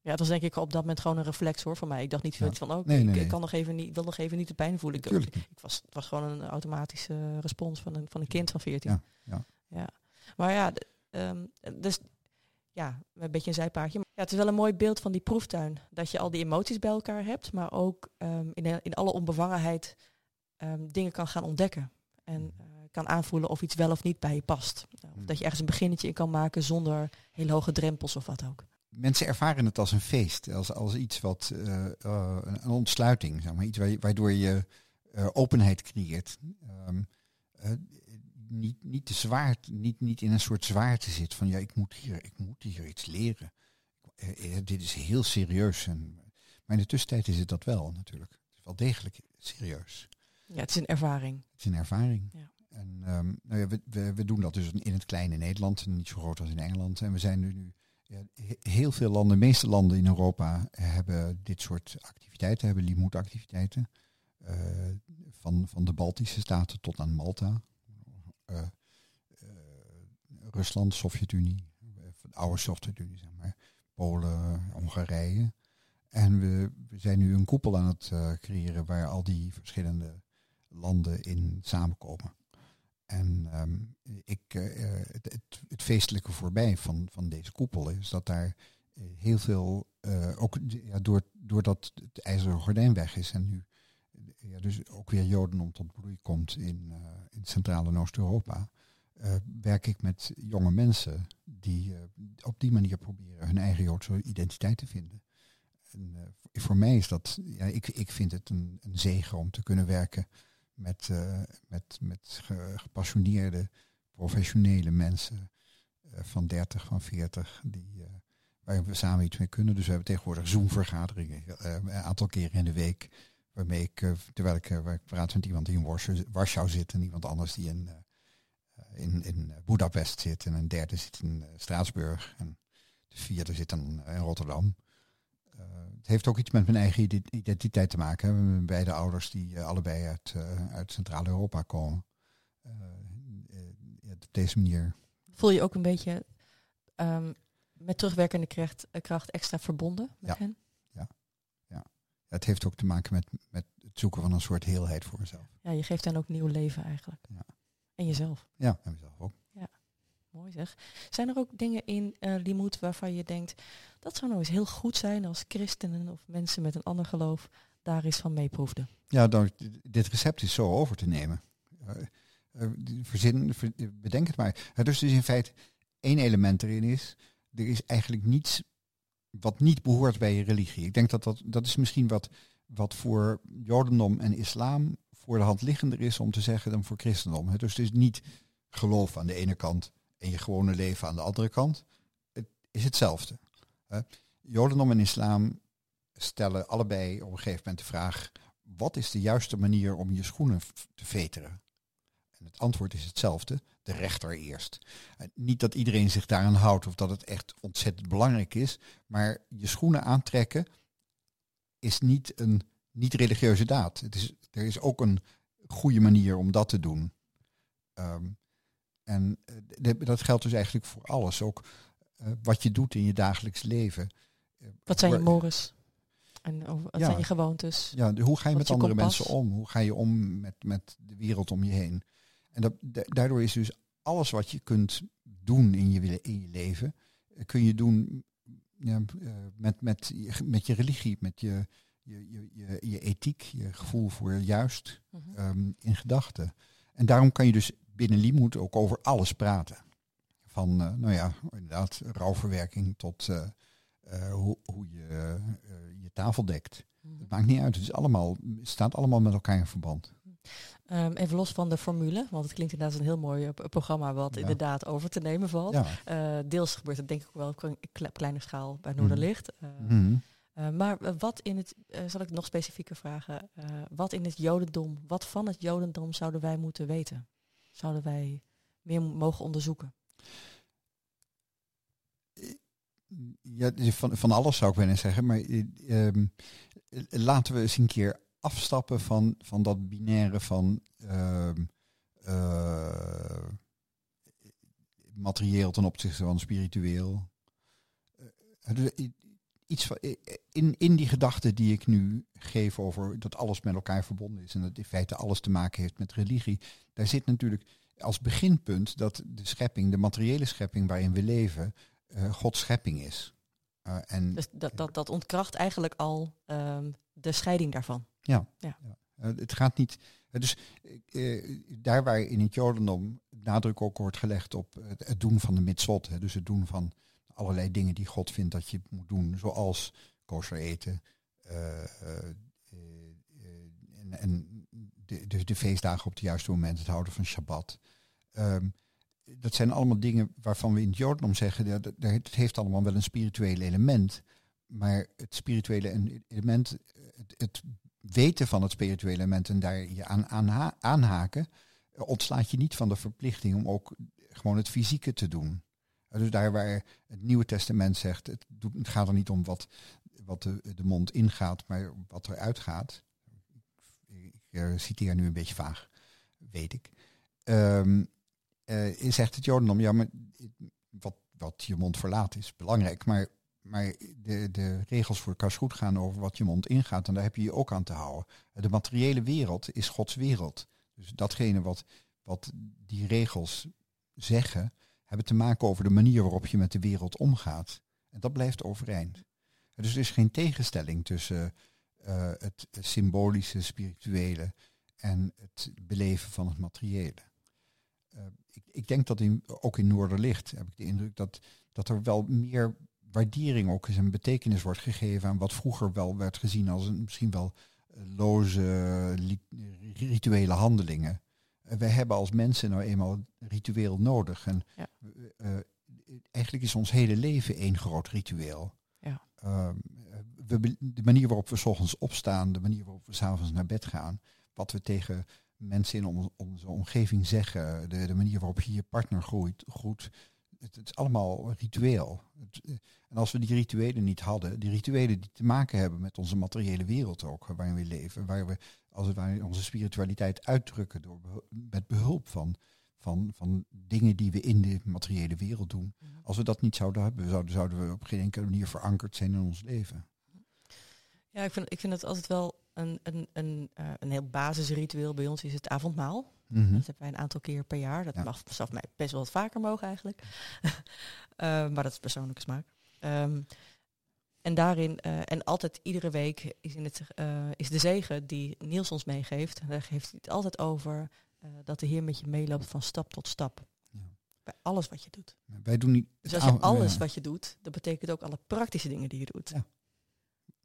A: Ja, dat was denk ik op dat moment gewoon een reflex hoor van mij. Ik dacht niet
B: Ja.
A: van, oh,
B: Nee,
A: ik,
B: nee,
A: ik
B: nee.
A: kan nog even niet, wil nog even niet de pijn voelen. Ik, ik, was, het was gewoon een automatische respons van een, van een kind van 14.
B: Ja, ja.
A: ja. Maar ja, ehm, dus ja, een beetje een zijpaardje. Ja, het is wel een mooi beeld van die proeftuin. Dat je al die emoties bij elkaar hebt, maar ook ehm, in, in alle onbevangenheid ehm, dingen kan gaan ontdekken. En eh, kan aanvoelen of iets wel of niet bij je past. Of dat je ergens een beginnetje in kan maken zonder hele hoge drempels of wat ook.
B: Mensen ervaren het als een feest, als, als iets wat eh, eh, een ontsluiting, zeg maar, iets waar je- waardoor je eh, openheid creëert. Ehm, eh, niet, niet, te zwaar, niet, niet in een soort zwaarte zit van ja, ik moet hier, ik moet hier iets leren. Dit is heel serieus. En, maar in de tussentijd is het dat wel natuurlijk. Het is wel degelijk serieus.
A: Ja, het is een ervaring.
B: Het is een ervaring.
A: Ja.
B: En ehm, nou ja, we, we, we doen dat dus in het kleine Nederland, niet zo groot als in Engeland. En we zijn nu, nu heel veel landen, de meeste landen in Europa hebben dit soort activiteiten, hebben limoetactiviteiten. Eh, van, van de Baltische staten tot aan Malta. Eh, eh, Rusland, Sovjet-Unie, de oude Sovjet-Unie, zeg maar. Polen, Hongarije. En we, we zijn nu een koepel aan het creëren waar al die verschillende landen in samenkomen. En ehm, ik, eh, eh, het, het, feestelijke voorbij van, van deze koepel is dat daar eh, heel veel, ook ja, door, doordat het ijzeren gordijn weg is en nu ja, dus ook weer Jodendom tot bloei komt in, eh, in Centraal- en Oost-Europa, werk ik met jonge mensen die op die manier proberen hun eigen Joodse identiteit te vinden. En voor mij is dat, ja, ik, ik vind het een, een zegen om te kunnen werken met, eh, met, met ge- gepassioneerde, professionele mensen eh, van 30, van 40, die, eh, waar we samen iets mee kunnen. Dus we hebben tegenwoordig Zoom-vergaderingen, een aantal keren in de week, waarmee ik, terwijl ik, waar ik praat met iemand die in Warschau, zit en iemand anders die in, in, in Budapest zit en een derde zit in Straatsburg en de vierde zit dan in Rotterdam. Eh, het heeft ook iets met mijn eigen ide- identiteit te maken. hè. Mijn beide ouders die eh, allebei uit, eh, uit Centraal-Europa komen. Op deze manier.
A: Voel je ook een beetje ehm, met terugwerkende kracht, kracht extra verbonden met
B: Ja.
A: hen?
B: Het heeft ook te maken met, met het zoeken van een soort heelheid voor mezelf.
A: Ja, je geeft hen ook nieuw leven eigenlijk.
B: Ja.
A: En jezelf.
B: Ja, en mezelf ook.
A: Mooi zeg. Zijn er ook dingen in eh Limoet waarvan je denkt, dat zou nou eens heel goed zijn als christenen of mensen met een ander geloof daar eens van meeproefden?
B: Ja, dan, dit recept is zo over te nemen. Ver- bedenk het maar. Eh, dus, dus in feite één element erin is, er is eigenlijk niets wat niet behoort bij je religie. Ik denk dat dat, dat is misschien wat, wat voor Jodendom en islam voor de hand liggender is om te zeggen dan voor christendom. Dus het is niet geloof aan de ene kant en je gewone leven aan de andere kant. Het is hetzelfde. hè. Jodendom en islam stellen allebei op een gegeven moment de vraag wat is de juiste manier om je schoenen te veteren? En het antwoord is hetzelfde, de rechter eerst. Niet dat iedereen zich daaraan houdt of dat het echt ontzettend belangrijk is, maar je schoenen aantrekken is niet een niet-religieuze daad. Het is, er is ook een goede manier om dat te doen. Ehm, en eh, dat geldt dus eigenlijk voor alles. Ook eh, wat je doet in je dagelijks leven. Eh,
A: Wat zijn je mores? En wat
B: Ja.
A: zijn je gewoontes?
B: ja, hoe ga je met
A: je
B: andere
A: kompas?
B: mensen om? Hoe ga je om met, met de wereld om je heen? En dat, da- daardoor is dus alles wat je kunt doen in je, in je leven, kun je doen ja, eh, met, met, je- met je religie, met je, je, je, je, je ethiek, je gevoel voor juist
A: Mhm.
B: ehm, in gedachten. En daarom kan je dus binnen Limoet ook over alles praten. Van, eh, nou ja, inderdaad, rouwverwerking tot eh, eh, hoe, hoe je je tafel dekt.
A: Mhm.
B: Het maakt niet uit. Het is allemaal, het staat allemaal met elkaar in verband.
A: Ehm, even los van de formule, want het klinkt inderdaad een heel mooi programma wat
B: Ja.
A: inderdaad over te nemen valt.
B: Ja.
A: Deels gebeurt het denk ik ook wel op kleine schaal bij Noorderlicht.
B: Mhm.
A: eh, maar eh, wat in het, zal ik nog specifieker vragen, wat in het Jodendom, wat van het Jodendom zouden wij moeten weten? Zouden wij meer mo- mogen onderzoeken?
B: Ja, van, van alles zou ik willen zeggen. Maar eh, ehm, eh, laten we eens een keer afstappen van, van dat binaire van ehm, eh, materieel ten opzichte van spiritueel. Eh, iets van, in, in die gedachte die ik nu geef over dat alles met elkaar verbonden is en dat in feite alles te maken heeft met religie, daar zit natuurlijk als beginpunt dat de schepping, de materiële schepping waarin we leven, uh, Gods schepping is.
A: Uh, en dus dat, dat, dat ontkracht eigenlijk al um, de scheiding daarvan.
B: Ja, ja. ja. Het gaat niet. dus daar waar in het Jodendom nadruk ook wordt gelegd op het, het doen van de mitzvot, dus het doen van allerlei dingen die God vindt dat je moet doen, zoals kosher eten en, en de, de, feestdagen op het juiste moment, het houden van Shabbat. Um, dat zijn allemaal dingen waarvan we in het Jodendom zeggen, dat, het heeft allemaal wel een spirituele element. Maar het spirituele element, het, het weten van het spirituele element en daar je aan, aan aanhaken, ontslaat je niet van de verplichting om ook gewoon het fysieke te doen. Dus daar waar het Nieuwe Testament zegt, het, het gaat er niet om wat, wat de, mond ingaat, maar wat er uitgaat. Ik, ik citeer nu een beetje vaag, weet ik. Um, uh, zegt het Jodendom, ja, maar wat, wat je mond verlaat is belangrijk, maar, maar de, de regels voor kasgoed gaan over wat je mond ingaat en daar heb je je ook aan te houden. De materiële wereld is Gods wereld. Dus datgene wat, wat die regels zeggen, hebben te maken over de manier waarop je met de wereld omgaat. En dat blijft overeind. Dus er is geen tegenstelling tussen uh, het symbolische, spirituele en het beleven van het materiële. Uh, ik, ik, denk dat in, ook in Noorderlicht heb ik de indruk dat, dat er wel meer waardering ook eens een betekenis wordt gegeven aan wat vroeger wel werd gezien als een misschien wel loze rituele handelingen. Wij hebben als mensen nou eenmaal ritueel nodig. En ja. uh, eigenlijk is ons hele leven één groot ritueel. Ja. Ehm, we, de manier waarop we s ochtends opstaan, de manier waarop we s'avonds naar bed gaan, wat we tegen mensen in onze omgeving zeggen, de, de manier waarop je je partner groeit, groet, het, het, is allemaal ritueel. Het, eh, en als we die rituelen niet hadden, die rituelen die te maken hebben met onze materiële wereld ook, waarin we leven, waar we als het ware onze spiritualiteit uitdrukken door met behulp van, van, van dingen die we in de materiële wereld doen. Mhm. Als we dat niet zouden hebben, zouden, zouden we op geen enkele manier verankerd zijn in ons leven.
A: Ja, ik vind, ik vind het altijd wel een, een, een, uh, een heel basisritueel bij ons is het avondmaal. Mm Dat hebben wij een aantal keer per jaar. Dat mag vanaf mij best wel wat vaker mogen eigenlijk. uh, <laughs> maar dat is persoonlijke smaak. Um, en daarin, uh, en altijd iedere week is, in het, is de zegen die Niels ons meegeeft. Daar geeft hij het altijd over dat de Heer met je meeloopt van stap tot stap. Ja. Bij alles wat je doet.
B: Wij doen niet.
A: Dus als je alles wat je doet, dat betekent ook alle praktische dingen die je doet.
B: Ja.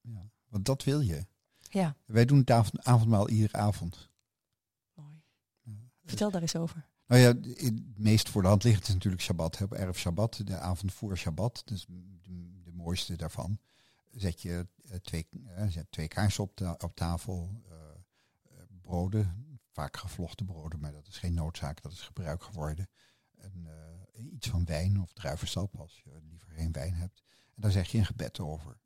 B: ja. Want dat wil je.
A: Ja.
B: Wij doen het avondmaal iedere avond.
A: Vertel daar eens over.
B: Nou ja, het meest voor de hand ligt is natuurlijk Shabbat. Op erf Shabbat, de avond voor Shabbat, dus de, de mooiste daarvan. Zet je uh, twee, uh, zet twee kaarsen op, ta op tafel, uh, broden, vaak gevlochten broden, maar dat is geen noodzaak, dat is gebruik geworden. En, iets van wijn of druivensap, als je liever geen wijn hebt. En daar zeg je een gebed over.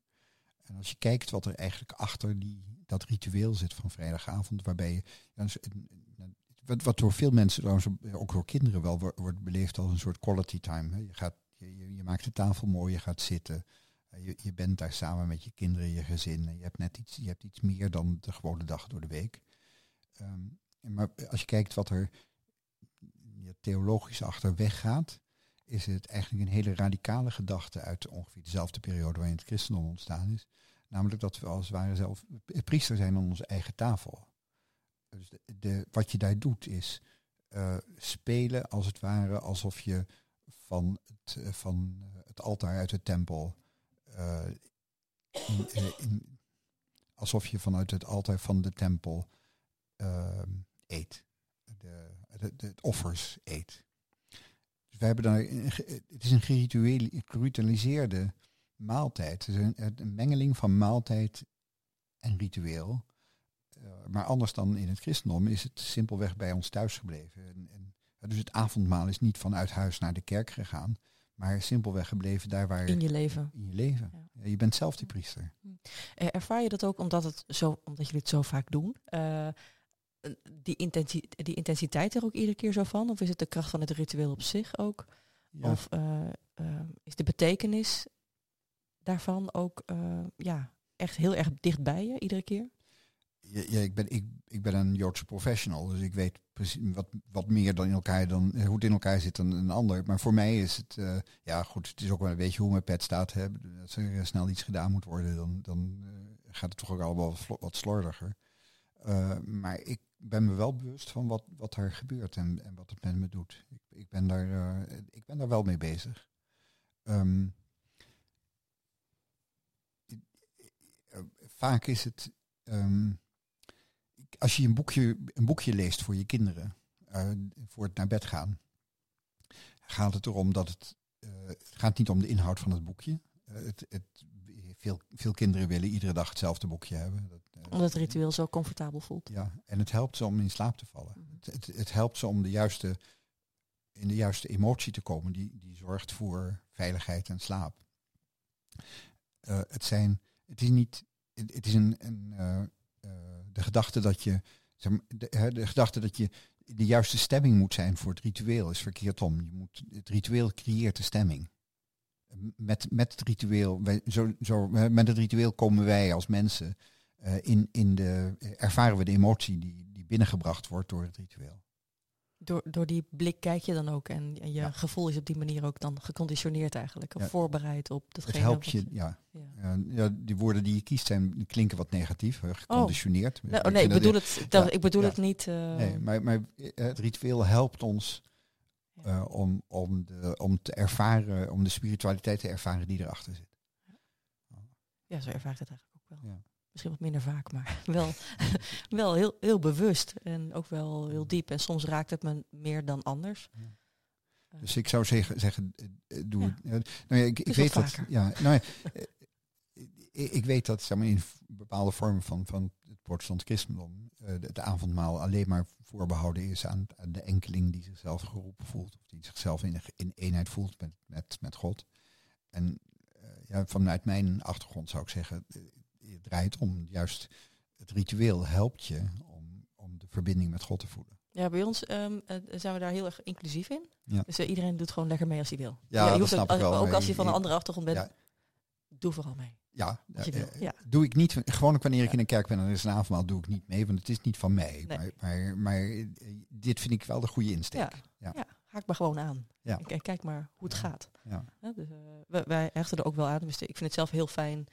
B: En als je kijkt wat er eigenlijk achter die, dat ritueel zit van vrijdagavond, waarbij je. Wat, wat door veel mensen, ook door kinderen wel wordt beleefd als een soort quality time. Je, gaat, je, je maakt de tafel mooi, je gaat zitten. Eh, je, je bent daar samen met je kinderen, je gezin. Je hebt net iets, je hebt iets meer dan de gewone dag door de week. Um, maar als je kijkt wat er theologisch achter weggaat, is het eigenlijk een hele radicale gedachte uit ongeveer dezelfde periode waarin het christendom ontstaan is. Namelijk dat we als het ware zelf priester zijn aan onze eigen tafel. Dus de, wat je daar doet is uh, spelen als het ware alsof je van het, uh, van het altaar uit de tempel, in, alsof je vanuit het altaar van de tempel ehm, eet. De, de, de, offers eet. Dus we hebben daar, het is een geritualiseerde maaltijd. Het is een mengeling van maaltijd en ritueel. Uh, maar anders dan in het christendom is het simpelweg bij ons thuis gebleven. En, en, dus het avondmaal is niet vanuit huis naar de kerk gegaan, maar simpelweg gebleven daar waar...
A: In je leven.
B: In je leven. Ja. je bent zelf die priester. Hm.
A: Eh, ervaar je dat ook omdat, het zo, omdat jullie het zo vaak doen? Uh, die, intensi die intensiteit er ook iedere keer zo van? Of is het de kracht van het ritueel op zich ook? Of is de betekenis daarvan ook eh, ja, echt heel erg dicht bij je iedere keer?
B: Ja, ik, ben, ik, ik ben een Joodse professional, dus ik weet precies wat, wat meer dan in elkaar dan hoe het in elkaar zit dan een ander. Maar voor mij is het, eh, ja goed, het is ook wel een beetje hoe mijn pet staat. Hè. Als er snel iets gedaan moet worden, dan, dan gaat het toch ook allemaal wat, wat slordiger. Maar ik ben me wel bewust van wat, wat er gebeurt en, en wat het met me doet. Ik, ik, ben, daar, ik ben daar wel mee bezig. Um, vaak is het. Um, als je een boekje, een boekje leest voor je kinderen, uh, voor het naar bed gaan, gaat het erom dat het. Uh, het gaat niet om de inhoud van het boekje. Uh, het, het, veel, veel kinderen willen iedere dag hetzelfde boekje hebben. Dat,
A: Omdat het ritueel zo comfortabel voelt.
B: Ja, en het helpt ze om in slaap te vallen. Mm. Het, het, het, helpt ze om de juiste, in de juiste emotie te komen die, die zorgt voor veiligheid en slaap. het, zijn, het is niet het is een, een de gedachte dat je, de, gedachte dat je de juiste stemming moet zijn voor het ritueel is verkeerd om. Je moet, het ritueel creëert de stemming. Met, met het ritueel, zo, zo, met het ritueel komen wij als mensen uh, in, in de, ervaren we de emotie die, die binnengebracht wordt door het ritueel.
A: Door, door die blik kijk je dan ook en, en je ja. gevoel is op die manier ook dan geconditioneerd eigenlijk. Of ja. voorbereid op datgene.
B: Het helpt je, ja. Ja. ja. Die woorden die je kiest zijn, die klinken wat negatief, geconditioneerd.
A: Oh. Nou, nee, ik bedoel, het, dat, ik bedoel het niet. Uh...
B: Nee, maar, maar het ritueel helpt ons uh, om, om, de, om te ervaren, om de spiritualiteit te ervaren die erachter zit.
A: Ja, zo ervaart het eigenlijk ook wel. Misschien wat minder vaak, maar <laughs> wel, wel heel, heel bewust en ook wel heel diep. En soms raakt het me meer dan anders. Ja.
B: Dus ik zou zeggen, zeggen doe ja. het. Nou ja, ik, ik weet dat. Ja, nou ja, ik, ik weet dat zeg maar, in bepaalde vormen van, van het protestant christendom het avondmaal alleen maar voorbehouden is aan, aan, de enkeling die zichzelf geroepen voelt. Of die zichzelf in, in eenheid voelt met, met, met God. En ja, vanuit mijn achtergrond zou ik zeggen, je draait om. Juist het ritueel helpt je om, om de verbinding met God te voelen.
A: Ja, bij ons um, zijn we daar heel erg inclusief in. Ja. Dus uh, iedereen doet gewoon lekker mee als hij wil.
B: Ja, ja
A: je
B: hoeft
A: ook,
B: als, wel,
A: ook als je van een andere achtergrond bent, ja. doe vooral mee.
B: Ja, uh, ja, doe ik niet. Gewoon wanneer ik in een kerk ben en er is een avondmaal, doe ik niet mee, want het is niet van mij. Nee. Maar, maar, maar, dit vind ik wel de goede insteek.
A: Ja, ja. haak maar gewoon aan. Ja. En kijk maar hoe het gaat. Ja. Dus, uh, wij, wij hechten er ook wel aan. Dus ik vind het zelf heel fijn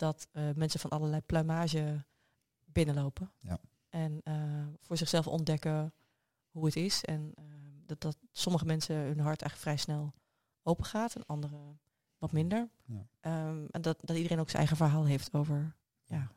A: dat uh, mensen van allerlei pluimage binnenlopen. Ja. En uh, voor zichzelf ontdekken hoe het is. En uh, dat, dat sommige mensen hun hart eigenlijk vrij snel open gaat en anderen wat minder. Ja. Um, en dat, dat iedereen ook zijn eigen verhaal heeft over ja,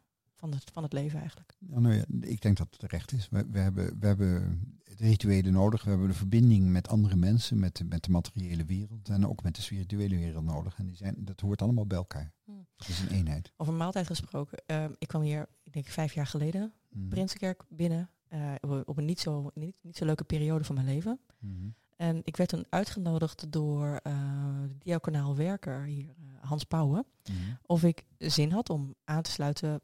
A: van, het, van het leven eigenlijk.
B: Ja, nou ja, ik denk dat het terecht is. We, we, hebben, we hebben rituelen nodig. We hebben de verbinding met andere mensen, met de, met de materiële wereld en ook met de spirituele wereld nodig. En die zijn, dat hoort allemaal bij elkaar. Hmm. Is een eenheid.
A: Over maaltijd gesproken. Uh, ik kwam hier, ik denk vijf jaar geleden, hmm. Prinsenkerk binnen. Uh, op een niet zo, niet, niet zo leuke periode van mijn leven. Hmm. En ik werd toen uitgenodigd door uh, de diaconaal werker hier, Hans Pauwen, of ik zin had om aan te sluiten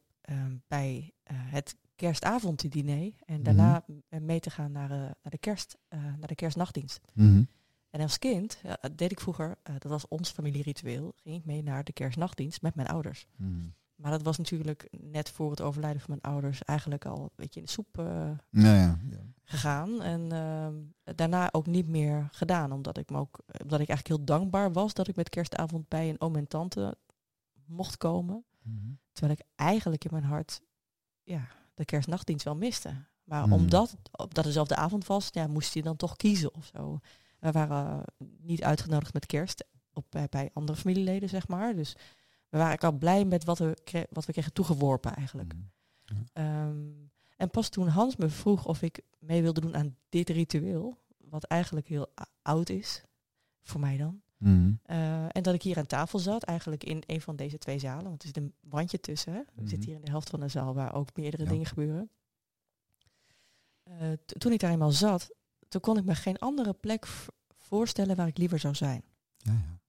A: bij het kerstavonddiner en daarna mm -hmm. mee te gaan naar, uh, naar, de, kerst, uh, naar de kerstnachtdienst.
B: Mm -hmm.
A: En als kind, uh, deed ik vroeger, dat was ons familieritueel, ging ik mee naar de kerstnachtdienst met mijn ouders.
B: Mm -hmm.
A: Maar dat was natuurlijk net voor het overlijden van mijn ouders eigenlijk al een beetje in de soep
B: nou ja, ja.
A: gegaan. En ehm, daarna ook niet meer gedaan, omdat ik, me ook, omdat ik eigenlijk heel dankbaar was dat ik met kerstavond bij een oom en tante mocht komen.
B: Mhm.
A: Terwijl ik eigenlijk in mijn hart ja, de kerstnachtdienst wel miste. Maar
B: Mm.
A: omdat op dat dezelfde avond was, ja, moest je dan toch kiezen of zo. We waren niet uitgenodigd met kerst op, bij, bij andere familieleden, zeg maar. Dus we waren al blij met wat we, wat we kregen toegeworpen eigenlijk.
B: Mm.
A: Um, en pas toen Hans me vroeg of ik mee wilde doen aan dit ritueel, wat eigenlijk heel oud is, voor mij dan.
B: Mm.
A: Uh, en dat ik hier aan tafel zat, eigenlijk in een van deze twee zalen, want er zit een wandje tussen. Hè? We zitten hier in de helft van de zaal waar ook meerdere
B: Ja.
A: dingen gebeuren. Uh, t- toen ik daar eenmaal zat, toen kon ik me geen andere plek voorstellen waar ik liever zou zijn.
B: Ja, ja.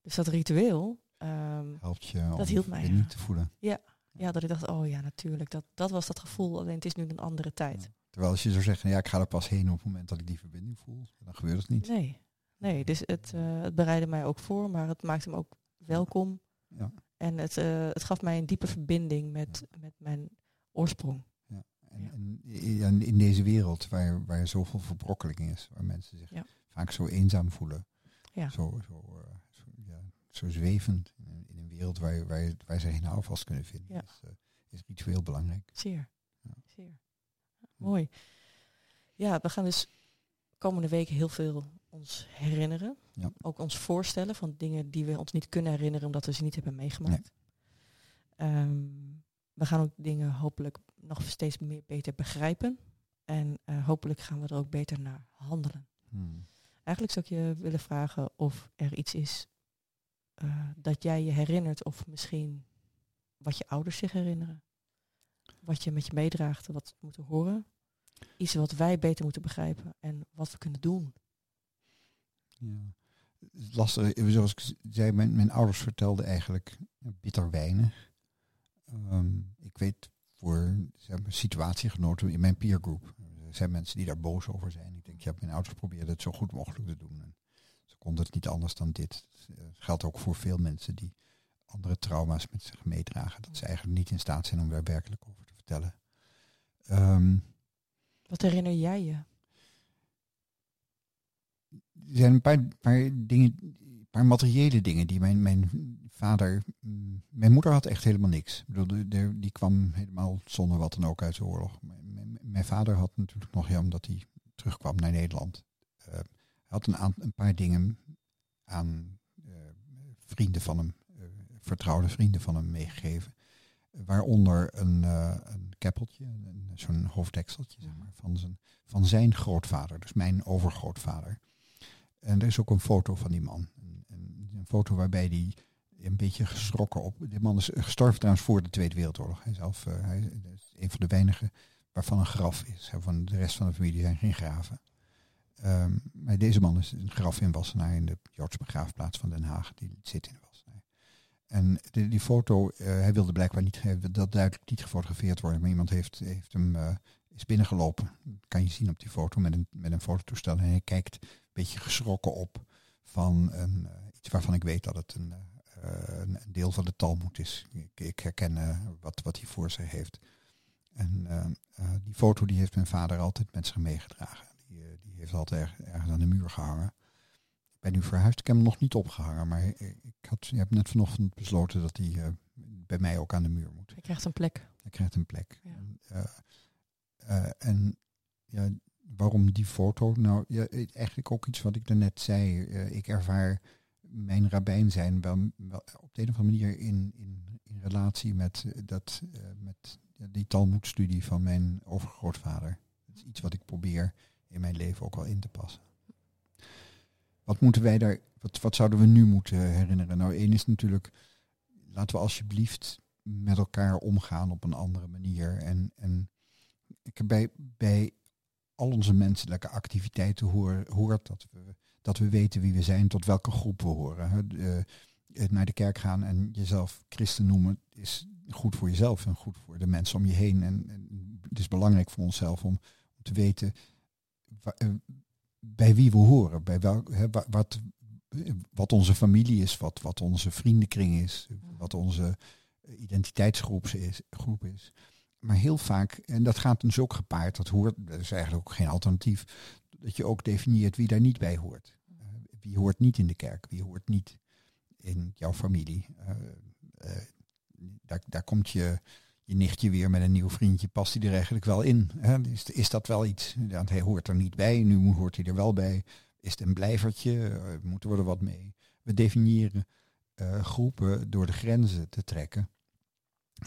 A: Dus dat ritueel, ehm,
B: Helpt je
A: Dat
B: om
A: hield mij, ja.
B: te voelen.
A: ja, dat ik dacht, oh ja, natuurlijk, dat, dat was dat gevoel, alleen het is nu een andere tijd.
B: Ja. Terwijl als je zou zeggen, ja, ik ga er pas heen op het moment dat ik die verbinding voel, dan gebeurt het niet.
A: Nee, nee, dus het, eh, het bereidde mij ook voor, maar het maakte me ook welkom
B: Ja.
A: En het, eh, het gaf mij een diepe verbinding met, met mijn oorsprong.
B: En,
A: Ja.
B: en in- in deze wereld waar, waar zoveel verbrokkeling is, waar mensen zich vaak zo eenzaam voelen,
A: Ja.
B: zo, zo, eh, zo, ja, zo zwevend in een, in een wereld waar, waar, waar ze geen houvast kunnen vinden, is, is ritueel belangrijk.
A: Zeer.
B: Ja.
A: Zeer. Mooi. Ja, we gaan dus komende week heel veel ons herinneren.
B: Ja.
A: Ook ons voorstellen van dingen die we ons niet kunnen herinneren omdat we ze niet hebben meegemaakt. Ehm, we gaan ook dingen hopelijk nog steeds meer beter begrijpen. En eh, hopelijk gaan we er ook beter naar handelen.
B: Hmm.
A: Eigenlijk zou ik je willen vragen of er iets is eh, dat jij je herinnert of misschien wat je ouders zich herinneren. Wat je met je meedraagt, wat moeten horen. Iets wat wij beter moeten begrijpen en wat we kunnen doen.
B: Ja. Lastig, eh, zoals ik zei, mijn, mijn ouders vertelden eigenlijk bitter weinig. Ehm, ik weet voor ze hebben situatiegenoten in mijn peergroep. Er zijn mensen die daar boos over zijn. Ik denk, ja, mijn ouders probeerden het zo goed mogelijk te doen. En ze konden het niet anders dan dit. Het geldt ook voor veel mensen die andere trauma's met zich meedragen. Dat ze eigenlijk niet in staat zijn om daar werkelijk over te vertellen. Ehm,
A: Wat herinner jij je?
B: er zijn een paar, paar dingen, een paar materiële dingen die mijn, mijn vader. mm, Mijn moeder had echt helemaal niks. Ik bedoel, de- die kwam helemaal zonder wat dan ook uit de oorlog. Mijn, mijn- vader had natuurlijk nog, ja, omdat hij terugkwam naar Nederland. eh, had een, een paar dingen aan eh, vrienden van hem, eh, vertrouwde vrienden van hem meegegeven. Waaronder een, eh, een keppeltje, zo'n hoofddekseltje zeg maar, van, zijn, van zijn grootvader, dus mijn overgrootvader. En er is ook een foto van die man. Een, een, een foto waarbij die een beetje geschrokken op. Die man is gestorven trouwens voor de Tweede Wereldoorlog. Hij, zelf, eh, hij is een van de weinigen waarvan een graf is. Van de rest van de familie zijn geen graven. Ehm, maar deze man is een graf in Wassenaar in de Joodse begraafplaats van Den Haag. Die zit in. En die, foto, eh, hij wilde blijkbaar niet, wilde dat duidelijk niet gefotografeerd worden. Maar iemand heeft, heeft hem, eh, is binnengelopen. Dat kan je zien op die foto met een, met een fototoestel. En hij kijkt een beetje geschrokken op van een, eh, iets waarvan ik weet dat het een, eh, een, deel van de Talmud is. Ik, herken eh, wat, wat hij voor zich heeft. En eh, eh, die foto die heeft mijn vader altijd met zich meegedragen. Die, eh, die heeft altijd erg- ergens aan de muur gehangen. Ben nu verhuisd, ik heb hem nog niet opgehangen. Maar ik, had, ik heb net vanochtend besloten dat hij eh, bij mij ook aan de muur moet.
A: Je krijgt een plek.
B: Hij krijgt een plek.
A: Ja.
B: En, eh, eh, en ja, waarom die foto? Nou, ja, eh, eigenlijk ook iets wat ik daarnet zei. Ik ervaar mijn rabbijn zijn wel, wel op de een of andere manier in, in, in relatie met, dat, met die Talmud-studie van mijn overgrootvader. Dat is iets wat ik probeer in mijn leven ook wel in te passen. Wat moeten wij daar, wat, wat zouden we nu moeten herinneren? Nou, één is natuurlijk, laten we alsjeblieft met elkaar omgaan op een andere manier. En, en ik heb bij, bij al onze menselijke activiteiten hoor, hoort dat we, dat we weten wie we zijn, tot welke groep we horen. De, eh, naar de kerk gaan en jezelf christen noemen is goed voor jezelf en goed voor de mensen om je heen. En, het is belangrijk voor onszelf om, om te weten eh, bij wie we horen, bij welk, hè, wa- wat, wat onze familie is, wat, wat onze vriendenkring is, wat onze identiteitsgroep is, groep is. Maar heel vaak, en dat gaat dus ook gepaard, dat hoort, dat is eigenlijk ook geen alternatief, dat je ook definieert wie daar niet bij hoort. Eh, wie hoort niet in de kerk, wie hoort niet in jouw familie. Eh, eh, daar, daar komt je, je nichtje weer met een nieuw vriendje, past hij er eigenlijk wel in? Hè? Is, is dat wel iets? Want hij hoort er niet bij, nu hoort hij er wel bij. Is het een blijvertje? Eh, moeten we er wat mee? We definiëren eh, groepen door de grenzen te trekken.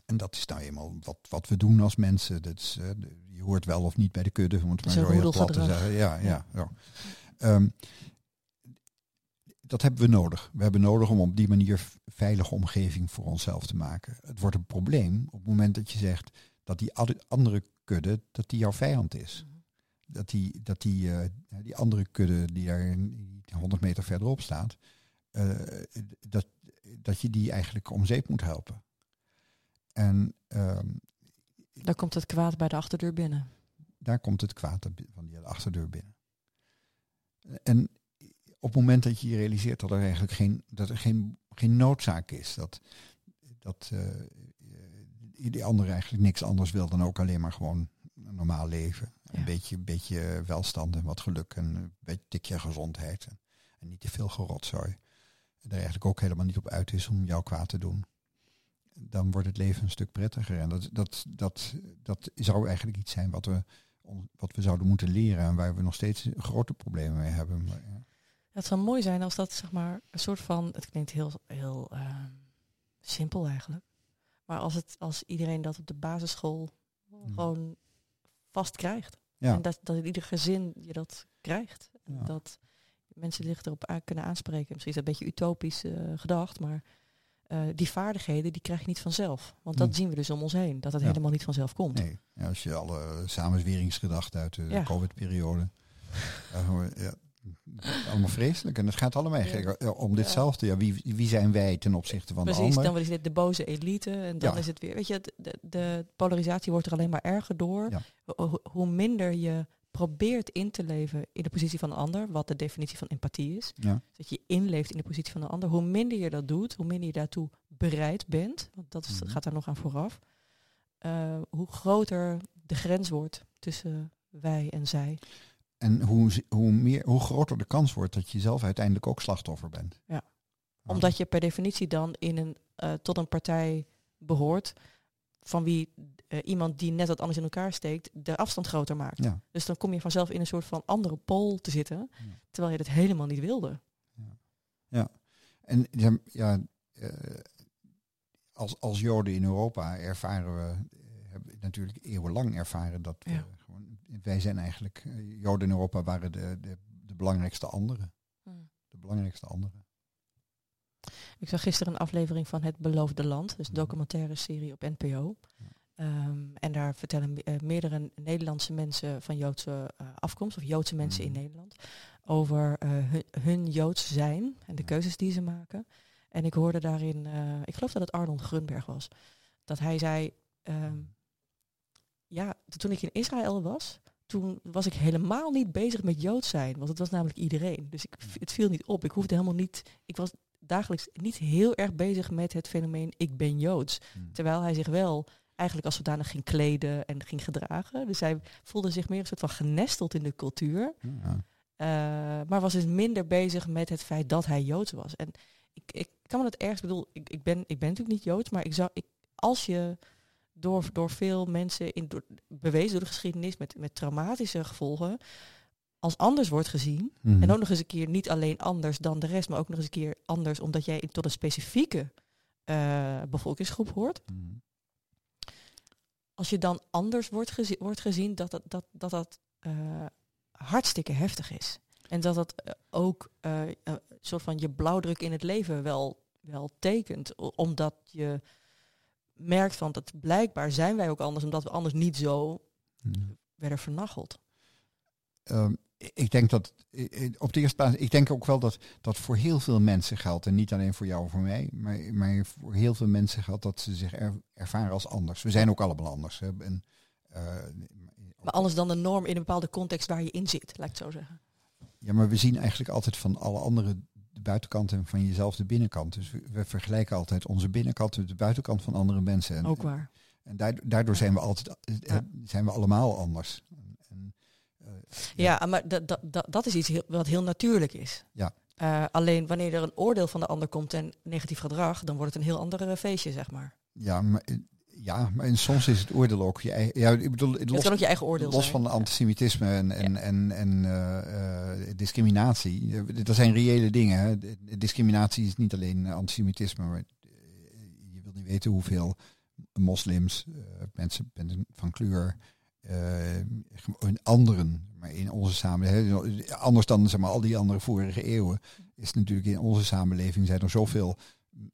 B: En dat is nou eenmaal wat, wat we doen als mensen. Dat is, eh, je hoort wel of niet bij de kudde, om het maar zo heel plat te zeggen. Ja, ja.
A: Ja.
B: ja. Dat hebben we nodig. We hebben nodig om op die manier veilige omgeving voor onszelf te maken. Het wordt een probleem op het moment dat je zegt dat die andere kudde, dat die jouw vijand is. Dat die, dat die, eh, die andere kudde die daar een- 100 meter verderop staat, eh, dat, dat je die eigenlijk om zeep moet helpen. En ehm,
A: Daar komt het kwaad bij de achterdeur binnen.
B: daar komt het kwaad van die achterdeur binnen. En op het moment dat je je realiseert dat er eigenlijk geen, dat er geen, geen noodzaak is. Dat, dat uh, die ander eigenlijk niks anders wil dan ook alleen maar gewoon een normaal leven. Een beetje, beetje welstand en wat geluk en een beetje tikje gezondheid. En, en niet te veel gerotzooi. En er eigenlijk ook helemaal niet op uit is om jou kwaad te doen. Dan wordt het leven een stuk prettiger. En dat, dat, dat, dat zou eigenlijk iets zijn wat we, wat we zouden moeten leren en waar we nog steeds grote problemen mee hebben. Maar, ja.
A: Het zou mooi zijn als dat zeg maar een soort van, het klinkt heel, heel uh, simpel eigenlijk. Maar als, het, als iedereen dat op de basisschool mm. gewoon vast krijgt. Ja. En dat, dat in ieder gezin je dat krijgt. Dat mensen zich erop kunnen aanspreken. Misschien is dat een beetje utopisch uh, gedacht, maar uh, die vaardigheden die krijg je niet vanzelf. Want dat zien we dus om ons heen, dat het helemaal niet vanzelf komt.
B: Nee, ja, als je alle samenzweringsgedachten uit de COVID-periode... <laughs> ja, allemaal vreselijk. En het gaat allemaal ja. om ditzelfde. Ja, wie, wie zijn wij ten opzichte van
A: Precies,
B: de ander?
A: dan is dit de boze elite. En dan is het weer, weet je, de, de, polarisatie wordt er alleen maar erger door. hoe minder je probeert in te leven in de positie van een ander, wat de definitie van empathie is. Ja. Dat je inleeft in de positie van een ander. Hoe minder je dat doet, hoe minder je daartoe bereid bent, want dat is, mhm. gaat daar nog aan vooraf, uh, hoe groter de grens wordt tussen wij en zij.
B: En hoe, hoe, meer, hoe groter de kans wordt dat je zelf uiteindelijk ook slachtoffer bent.
A: Ja. Omdat je per definitie dan in een, uh, tot een partij behoort van wie uh, iemand die net wat anders in elkaar steekt, de afstand groter maakt. Ja. Dus dan kom je vanzelf in een soort van andere pol te zitten, terwijl je dat helemaal niet wilde.
B: Ja, ja. en ja, uh, als, als Joden in Europa ervaren we, hebben natuurlijk eeuwenlang ervaren dat ja. gewoon, wij zijn eigenlijk, Joden in Europa waren de, de, de belangrijkste anderen. Hmm. De belangrijkste anderen.
A: Ik zag gisteren een aflevering van Het Beloofde Land, dus een mhm. documentaire serie op NPO. Ehm, en daar vertellen uh, meerdere Nederlandse mensen van Joodse uh, afkomst, of Joodse mensen in mhm. Nederland, over uh, hun, hun, Joods zijn en de keuzes die ze maken. En ik hoorde daarin, ik geloof dat het Arnold Grunberg was, dat hij zei, um, ja, toen ik in Israël was, toen was ik helemaal niet bezig met Joods zijn, want het was namelijk iedereen. Dus ik, het viel niet op. Ik hoefde helemaal niet, ik was dagelijks niet heel erg bezig met het fenomeen ik ben Joods. Hmm. Terwijl hij zich wel eigenlijk als zodanig ging kleden en ging gedragen. Dus hij voelde zich meer een soort van genesteld in de cultuur. Ja. Uh, maar was dus minder bezig met het feit dat hij Joods was. En ik, ik kan me het ergens bedoel, ik, ik, ben, ik ben natuurlijk niet Joods, maar ik zou, ik, als je door, door veel mensen in, door, bewezen door de geschiedenis met, met traumatische gevolgen, als anders wordt gezien. Mhm. En ook nog eens een keer niet alleen anders dan de rest, maar ook nog eens een keer anders omdat jij tot een specifieke uh, bevolkingsgroep hoort. Mhm. Als je dan anders wordt, gezien, wordt gezien, dat dat, dat, dat, dat uh, hartstikke heftig is. En dat dat uh, ook een soort van je blauwdruk in het leven wel, wel tekent. Omdat je merkt van dat blijkbaar zijn wij ook anders, omdat we anders niet zo mhm. werden vernacheld.
B: Um, ik denk dat op de eerste plaats, ik denk ook wel dat dat voor heel veel mensen geldt. En niet alleen voor jou of voor mij, maar, maar voor heel veel mensen geldt dat ze zich ervaren als anders. We zijn ook allemaal anders. Hè. En,
A: uh, maar anders dan de norm in een bepaalde context waar je in zit, laat ik het zo zeggen.
B: Ja, maar we zien eigenlijk altijd van alle andere de buitenkant en van jezelf de binnenkant. Dus we, vergelijken altijd onze binnenkant met de buitenkant van andere mensen. En,
A: ook waar.
B: En daardoor zijn we altijd, eh, zijn we allemaal anders.
A: Ja, maar dat, dat, dat is iets heel, wat heel natuurlijk is. Ja. Uh, alleen wanneer er een oordeel van de ander komt en negatief gedrag, dan wordt het een heel ander feestje, zeg maar.
B: Ja, maar, ja, maar soms is het oordeel ook je eigen. Ja, ik bedoel,
A: los, het kan ook je eigen oordeel
B: los van antisemitisme en, en, en, en uh, discriminatie. Dat zijn reële dingen. Hè. Discriminatie is niet alleen antisemitisme, maar je wilt niet weten hoeveel moslims, mensen van kleur, uh, anderen, maar in onze samenleving, anders dan zeg maar, al die andere vorige eeuwen, is natuurlijk in onze samenleving zijn er zoveel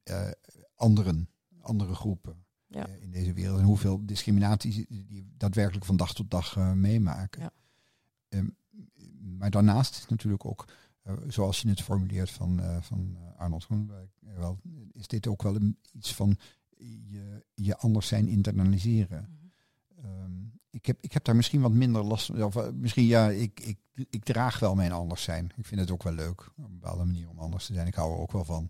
B: uh, anderen, andere groepen ja. uh, in deze wereld. En hoeveel discriminatie die daadwerkelijk van dag tot dag meemaken. Ja. Um, maar daarnaast is natuurlijk ook, zoals je het formuleert van, van Arnold Groenberg, wel, is dit ook wel een, iets van je, je anders zijn internaliseren. Mhm. Um, ik heb, ik heb daar misschien wat minder last van. Of, eh, misschien ja, ik, ik, ik draag wel mijn anders zijn. Ik vind het ook wel leuk. Op een bepaalde manier om anders te zijn. Ik hou er ook wel van.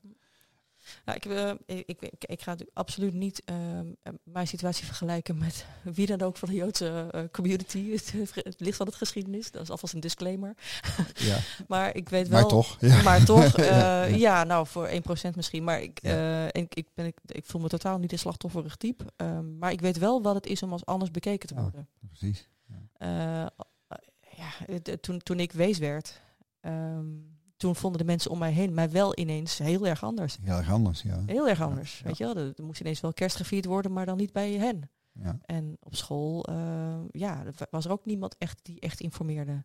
A: Nou, ik, uh, ik, ik, ik, ga absoluut niet uh, mijn situatie vergelijken met <laughs> wie dan ook van de Joodse uh, community. <laughs> Het, het, ligt van het geschiedenis, dat is alvast een disclaimer. Ja. <laughs> maar ik weet wel.
B: Maar toch. Ja.
A: Maar toch, ja, ja. nou voor 1% misschien. Maar ik, ik, ik, ben, ik, ik voel me totaal niet een slachtofferig type. Ehm, maar ik weet wel wat het is om als anders bekeken te worden.
B: precies.
A: Ja. ja, toen, toen ik wees werd. Um, toen vonden de mensen om mij heen mij wel ineens heel erg anders.
B: Heel erg anders, ja.
A: Heel erg anders, weet je wel. Er, moest ineens wel kerst gevierd worden, maar dan niet bij hen. Ja. En op school, uh, ja, was er ook niemand echt die echt informeerde.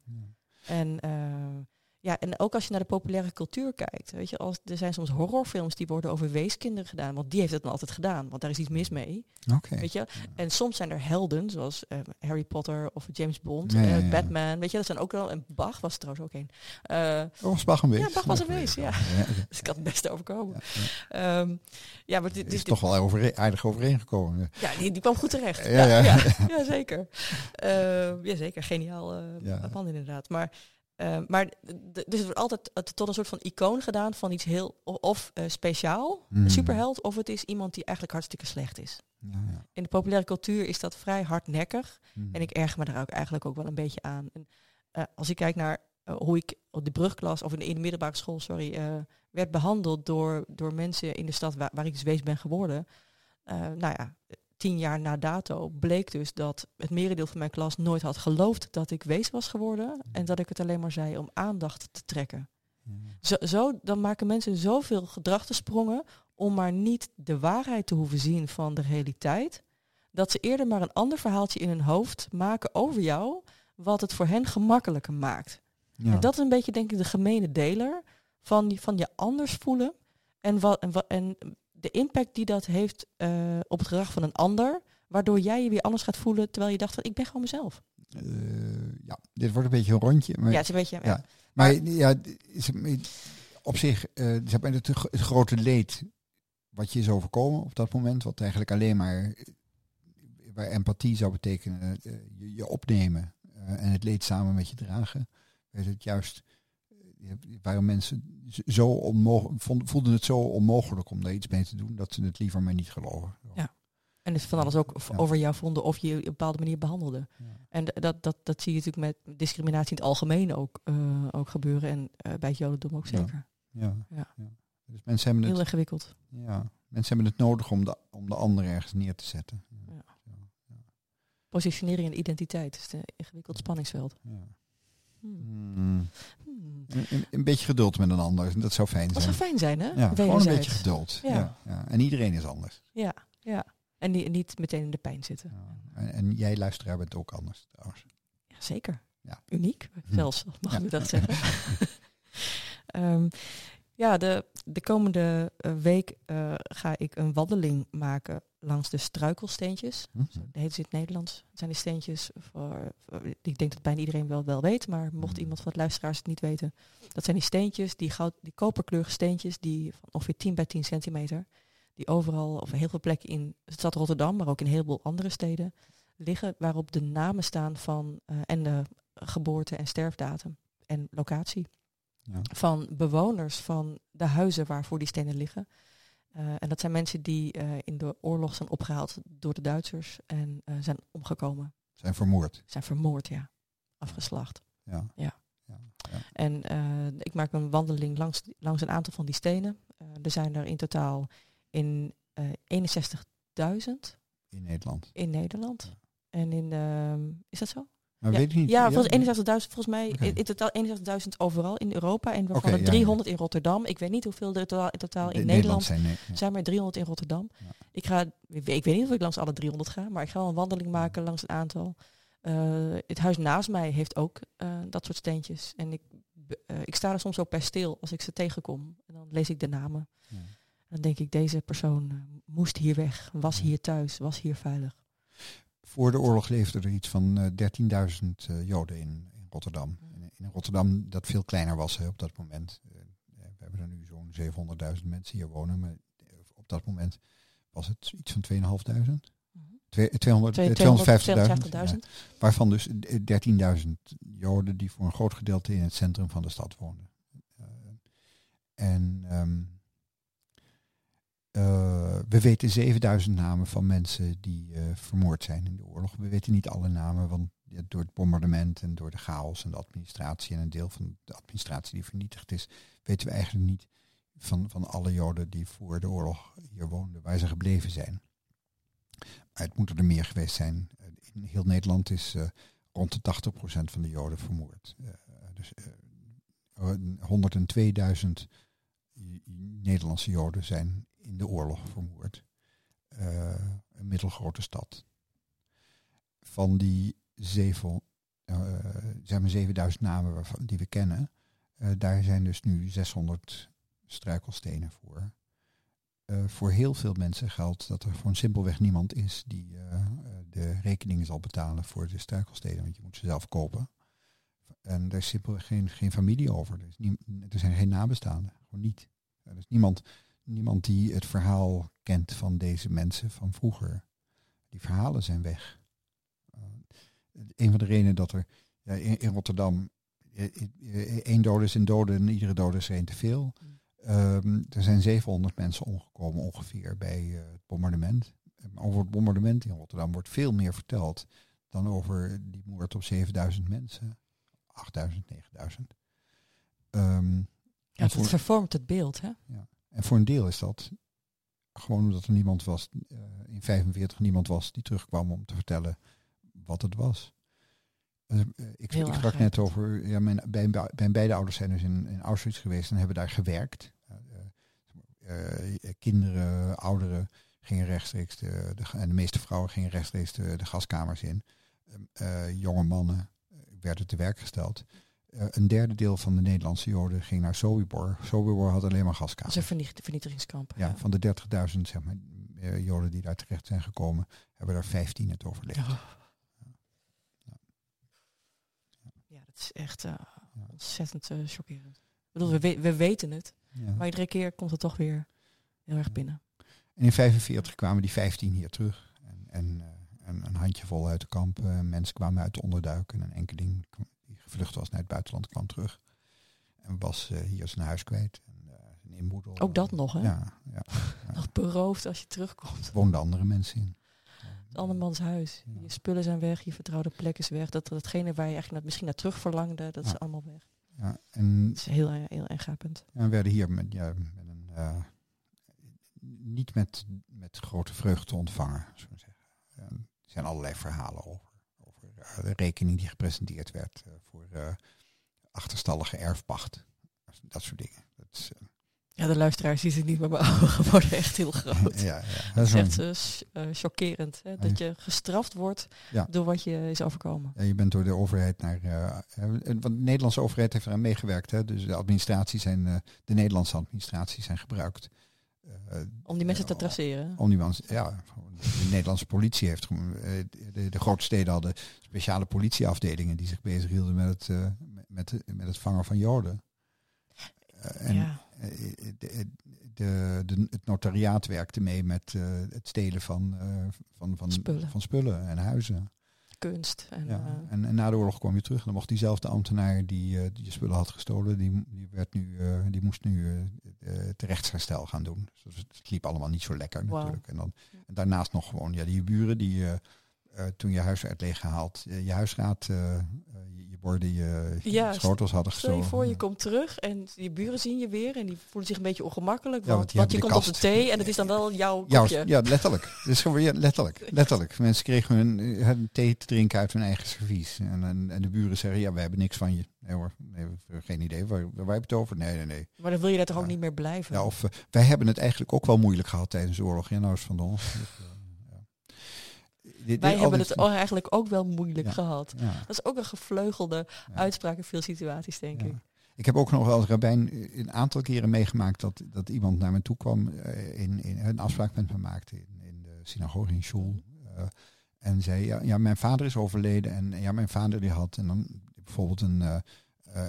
A: En uh, ja, en ook als je naar de populaire cultuur kijkt, weet je, als, er zijn soms horrorfilms die worden over weeskinderen gedaan, want die heeft het dan altijd gedaan, want daar is iets mis mee.
B: Oké.
A: Weet je, en soms zijn er helden, zoals uh, Harry Potter of James Bond, ja, uh, Batman, weet je, dat zijn ook wel, en Bach was trouwens ook een.
B: Uh, was Bach een wees?
A: Ja, Bach was een wees, ja. <laughs> dus ik had het best overkomen. Ja, um,
B: ja maar dit is toch wel over, aardig overeengekomen.
A: Ja, die, die kwam goed terecht. ja, ja. ja, ja zeker. ja, zeker. Geniaal man inderdaad. Maar uh, maar dus het wordt altijd tot een soort van icoon gedaan van iets heel of uh, speciaal, mm. superheld, of het is iemand die eigenlijk hartstikke slecht is. Ja, ja. In de populaire cultuur is dat vrij hardnekkig. Mm. En ik erger me daar ook eigenlijk ook wel een beetje aan. En, uh, als ik kijk naar hoe ik op de brugklas of in de, in de middelbare school, sorry, werd behandeld door, door mensen in de stad waar, waar ik dus wees ben geworden. nou ja, tien jaar na dato bleek dus dat het merendeel van mijn klas nooit had geloofd dat ik wees was geworden. En dat ik het alleen maar zei om aandacht te trekken. Zo, zo, dan maken mensen zoveel gedragsprongen om maar niet de waarheid te hoeven zien van de realiteit. Dat ze eerder maar een ander verhaaltje in hun hoofd maken over jou, wat het voor hen gemakkelijker maakt. Ja. En dat is een beetje denk ik de gemene deler van, die, van je anders voelen en, wat, en, en de impact die dat heeft uh, op het gedrag van een ander, waardoor jij je weer anders gaat voelen terwijl je dacht van ik ben gewoon mezelf. Uh,
B: ja, dit wordt een beetje een rondje. Maar,
A: ja, het is een beetje. Ja.
B: ja. Maar, maar, ja, op zich, uh, het, het grote leed wat je is overkomen op dat moment, wat eigenlijk alleen maar waar empathie zou betekenen, je, je, opnemen en het leed samen met je dragen, het juist waarom mensen zo onmogelijk, voelden het zo onmogelijk om daar iets mee te doen, dat ze het liever maar niet geloven.
A: Ja. En het van alles ook over jou vonden of je op een bepaalde manier behandelde. Ja. En dat, dat, dat zie je natuurlijk met discriminatie in het algemeen ook, uh, ook gebeuren. En uh, bij het jodendom ook zeker.
B: Ja. ja. Dus mensen hebben
A: Heel
B: het,
A: ingewikkeld.
B: Ja, mensen hebben het nodig om de, om de ander ergens neer te zetten.
A: Positionering en identiteit is een ingewikkeld spanningsveld.
B: Hmm. Hmm. Een, een, beetje geduld met een ander, dat zou fijn zijn.
A: Dat zou fijn zijn, hè?
B: Ja, gewoon een beetje geduld. Ja. ja. En iedereen is anders.
A: Ja, ja. En die, niet meteen in de pijn zitten.
B: En, en, jij luisteraar bent ook anders trouwens.
A: Ja, zeker. Ja. Uniek, hm. zelfs, <laughs> mag ik dat zeggen. um, <laughs> ja, de, de komende uh, week uh, ga ik een wandeling maken langs de struikelsteentjes. Hm. Dat heet ze in het Nederlands. Het zijn de steentjes voor, voor, ik denk dat bijna iedereen wel, wel weet, maar mocht hm. iemand van het luisteraars het niet weten. Dat zijn die steentjes, die, goud, die koperkleurige steentjes, die van ongeveer 10 bij 10 centimeter, die overal, of heel veel plekken in de stad Rotterdam, maar ook in heel veel andere steden, liggen, waarop de namen staan van uh, en de geboorte- en sterfdatum en locatie. Ja. Van bewoners van de huizen waarvoor die stenen liggen. Uh, en dat zijn mensen die uh, in de oorlog zijn opgehaald door de Duitsers en uh, zijn omgekomen.
B: Zijn vermoord?
A: Zijn vermoord, ja. Afgeslacht.
B: Ja.
A: ja. ja. En ik maak een wandeling langs, langs een aantal van die stenen. er zijn er in totaal in 61.000.
B: In Nederland?
A: In Nederland. En in, ehm, is dat zo?
B: Maar ja, weet ik niet.
A: Ja, volgens 61.000, volgens mij okay. in, totaal 61.000 overal in Europa en waarvan okay, er 300 ja, in Rotterdam. Ik weet niet hoeveel er totaal, in, totaal in Nederland zijn. Nee, zijn maar 300 in Rotterdam. Ik ga, ik weet niet of ik langs alle 300 ga, maar ik ga wel een wandeling maken langs een aantal. Uh, het huis naast mij heeft ook uh, dat soort steentjes. En ik, uh, ik sta er soms ook bij stil als ik ze tegenkom. En dan lees ik de namen. Dan denk ik, deze persoon moest hier weg, was hier thuis, was hier veilig.
B: Voor de oorlog leefden er iets van uh, 13.000 uh, Joden in, in Rotterdam. In, in, Rotterdam dat veel kleiner was hè, op dat moment. Uh, we hebben er nu zo'n 700.000 mensen hier wonen. Maar op dat moment was het iets van 2.500. Mm -hmm. 250.000. waarvan dus 13.000 Joden die voor een groot gedeelte in het centrum van de stad woonden. en um, we weten 7000 namen van mensen die vermoord zijn in de oorlog. We weten niet alle namen, want door het bombardement en door de chaos en de administratie en een deel van de administratie die vernietigd is, weten we eigenlijk niet van, van alle Joden die voor de oorlog hier woonden, waar ze gebleven zijn. Maar het moeten er meer geweest zijn. In heel Nederland is uh, rond de 80% van de Joden vermoord. Dus uh, 102.000 Nederlandse Joden zijn in de oorlog vermoord. Uh, een middelgrote stad. Van die zeven, zeg maar 7000 namen waarvan, die we kennen, daar zijn dus nu 600 struikelstenen voor. Uh, voor heel veel mensen geldt dat er gewoon simpelweg niemand is die uh, de rekeningen zal betalen voor de struikelstenen, want je moet ze zelf kopen. En er is simpelweg geen, geen familie over. Er, is er zijn geen nabestaanden, gewoon niet. Er is niemand, niemand die het verhaal kent van deze mensen van vroeger. Die verhalen zijn weg. Uh, een van de redenen dat er ja, in, in, Rotterdam één dode is een dode en iedere dode is er één te veel. Um, er zijn 700 mensen omgekomen ongeveer bij uh, het bombardement. Over het bombardement in Rotterdam wordt veel meer verteld dan over die moord op 7000 mensen. 8000, 9000. Um,
A: ja, het vervormt het beeld, hè?
B: Ja. En voor een deel is dat gewoon omdat er niemand was, uh, in 45 niemand was die terugkwam om te vertellen wat het was. Uh, ik, ik sprak net over, ja, mijn, bij, bij beide ouders zijn dus in, in Auschwitz geweest en hebben daar gewerkt. Uh, kinderen, ouderen gingen rechtstreeks, de, de, en de meeste vrouwen gingen rechtstreeks de, de gaskamers in. jonge mannen werden te werk gesteld. Een derde deel van de Nederlandse Joden ging naar Sobibor. Sobibor had alleen maar gaskamers.
A: Dat is een vernietigingskamp.
B: Ja, van de 30.000 zeg maar, Joden die daar terecht zijn gekomen, hebben er 15 het overleefd. Oh.
A: is echt uh, ontzettend uh, chockerend. Ik bedoel, we, we weten het, ja. maar iedere keer komt het toch weer heel erg binnen.
B: En in 45 kwamen die 15 hier terug. En, en, en een handjevol uit de kamp. mensen kwamen uit de onderduik. En een enkeling gevlucht was naar het buitenland kwam terug. En was hier zijn huis kwijt. En, zijn inboedel.
A: Ook dat nog, hè?
B: Ja. ja. <laughs>
A: Nog beroofd als je terugkomt.
B: Woonden andere mensen in
A: andermans huis. Je spullen zijn weg, je vertrouwde plek is weg. Dat, datgene waar je eigenlijk misschien naar terug verlangde, dat is allemaal weg.
B: Ja, en
A: dat is heel, heel ingrijpend.
B: En we werden hier met, ja, met een, uh, niet met, met grote vreugde ontvangen, zeggen. er zijn allerlei verhalen over. Uh, de rekening die gepresenteerd werd uh, voor achterstallige erfpacht. Dat soort dingen. Dat is,
A: ja, de luisteraars zien het niet, maar mijn ogen worden echt heel <laughs> groot. Ja, ja. Dat is echt uh, chockerend. Hè? Dat je gestraft wordt door wat je is overkomen.
B: Ja, je bent door de overheid naar... Uh, want de Nederlandse overheid heeft eraan meegewerkt. Hè? Dus de administratie zijn, uh, de Nederlandse administratie zijn gebruikt.
A: Om die mensen te traceren?
B: Om die mensen, ja. De Nederlandse politie heeft... de, de grote steden hadden speciale politieafdelingen die zich bezighielden met het, met, met het vangen van joden. en, ja de, de, de, het notariaat werkte mee met uh, het stelen van, van, van,
A: spullen.
B: van spullen en huizen.
A: Kunst. En,
B: ja. Uh, en, en, na de oorlog kwam je terug en dan mocht diezelfde ambtenaar die, die je spullen had gestolen, die, die, werd nu, die moest nu terechtsherstel gaan doen. Dus het liep allemaal niet zo lekker wow. natuurlijk. En, dan, en daarnaast nog gewoon ja, die buren die toen je huis werd leeggehaald, je huisraad borden je, ja, schotels hadden gestolen.
A: Stel je voor, je komt terug en je buren zien je weer en die voelen zich een beetje ongemakkelijk. Want, want je komt op de thee en het is dan wel jouw kopje.
B: Ja, letterlijk. Het is gewoon, ja, letterlijk, <laughs> letterlijk. Mensen kregen hun, hun, thee te drinken uit hun eigen servies. En, en, en, de buren zeggen, ja, wij hebben niks van je. Nee hoor, nee, we hebben geen idee. Waar, waar hebben het over? Nee, nee, nee.
A: Maar dan wil je daar toch ook niet meer blijven?
B: Ja, of uh, wij hebben het eigenlijk ook wel moeilijk gehad tijdens de oorlog. Ja, nou is van ons. <laughs>
A: Wij hebben het eigenlijk ook wel moeilijk gehad. Dat is ook een gevleugelde uitspraak in veel situaties, denk ik.
B: Ik heb ook nog wel als rabbijn een aantal keren meegemaakt dat, dat iemand naar me toe kwam, uh, in, in, een afspraak met me maakte in, in de synagoge in Shul. Uh, en zei, ja, ja, mijn vader is overleden en ja, mijn vader die had en dan bijvoorbeeld een, uh,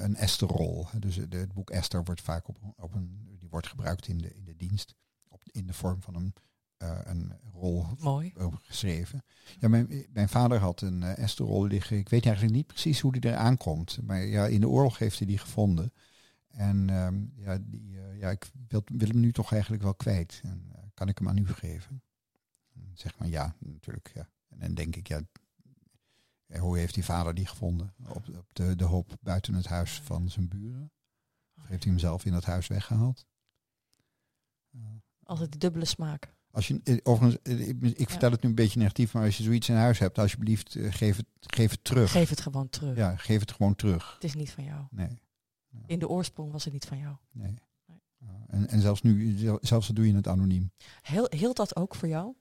B: een Esterrol. Dus de, het boek Esther wordt vaak op, op een, die wordt gebruikt in de, in de dienst, op, in de vorm van een uh, een rol
A: Mooi.
B: geschreven. Ja, mijn, mijn vader had een uh, Esther-rol liggen. Ik weet eigenlijk niet precies hoe die eraan komt. Maar ja, in de oorlog heeft hij die gevonden. En um, ja, die, uh, ja, ik wil, wil, hem nu toch eigenlijk wel kwijt. En, kan ik hem aan u geven? Zeg maar ja, natuurlijk. Ja. En dan denk ik, ja, hoe heeft die vader die gevonden? Op, op de, de hoop buiten het huis van zijn buren? Of heeft hij hem zelf in dat huis weggehaald?
A: Altijd de dubbele smaak.
B: Als je, eh, overigens, eh, ik vertel het nu een beetje negatief, maar als je zoiets in huis hebt, alsjeblieft, eh, geef het, geef het terug.
A: Geef het gewoon terug.
B: Ja, geef het gewoon terug.
A: Het is niet van jou.
B: Nee.
A: In de oorsprong was het niet van jou.
B: Nee. En, en zelfs nu, zelfs doe je het anoniem.
A: Heel, hield dat ook voor jou?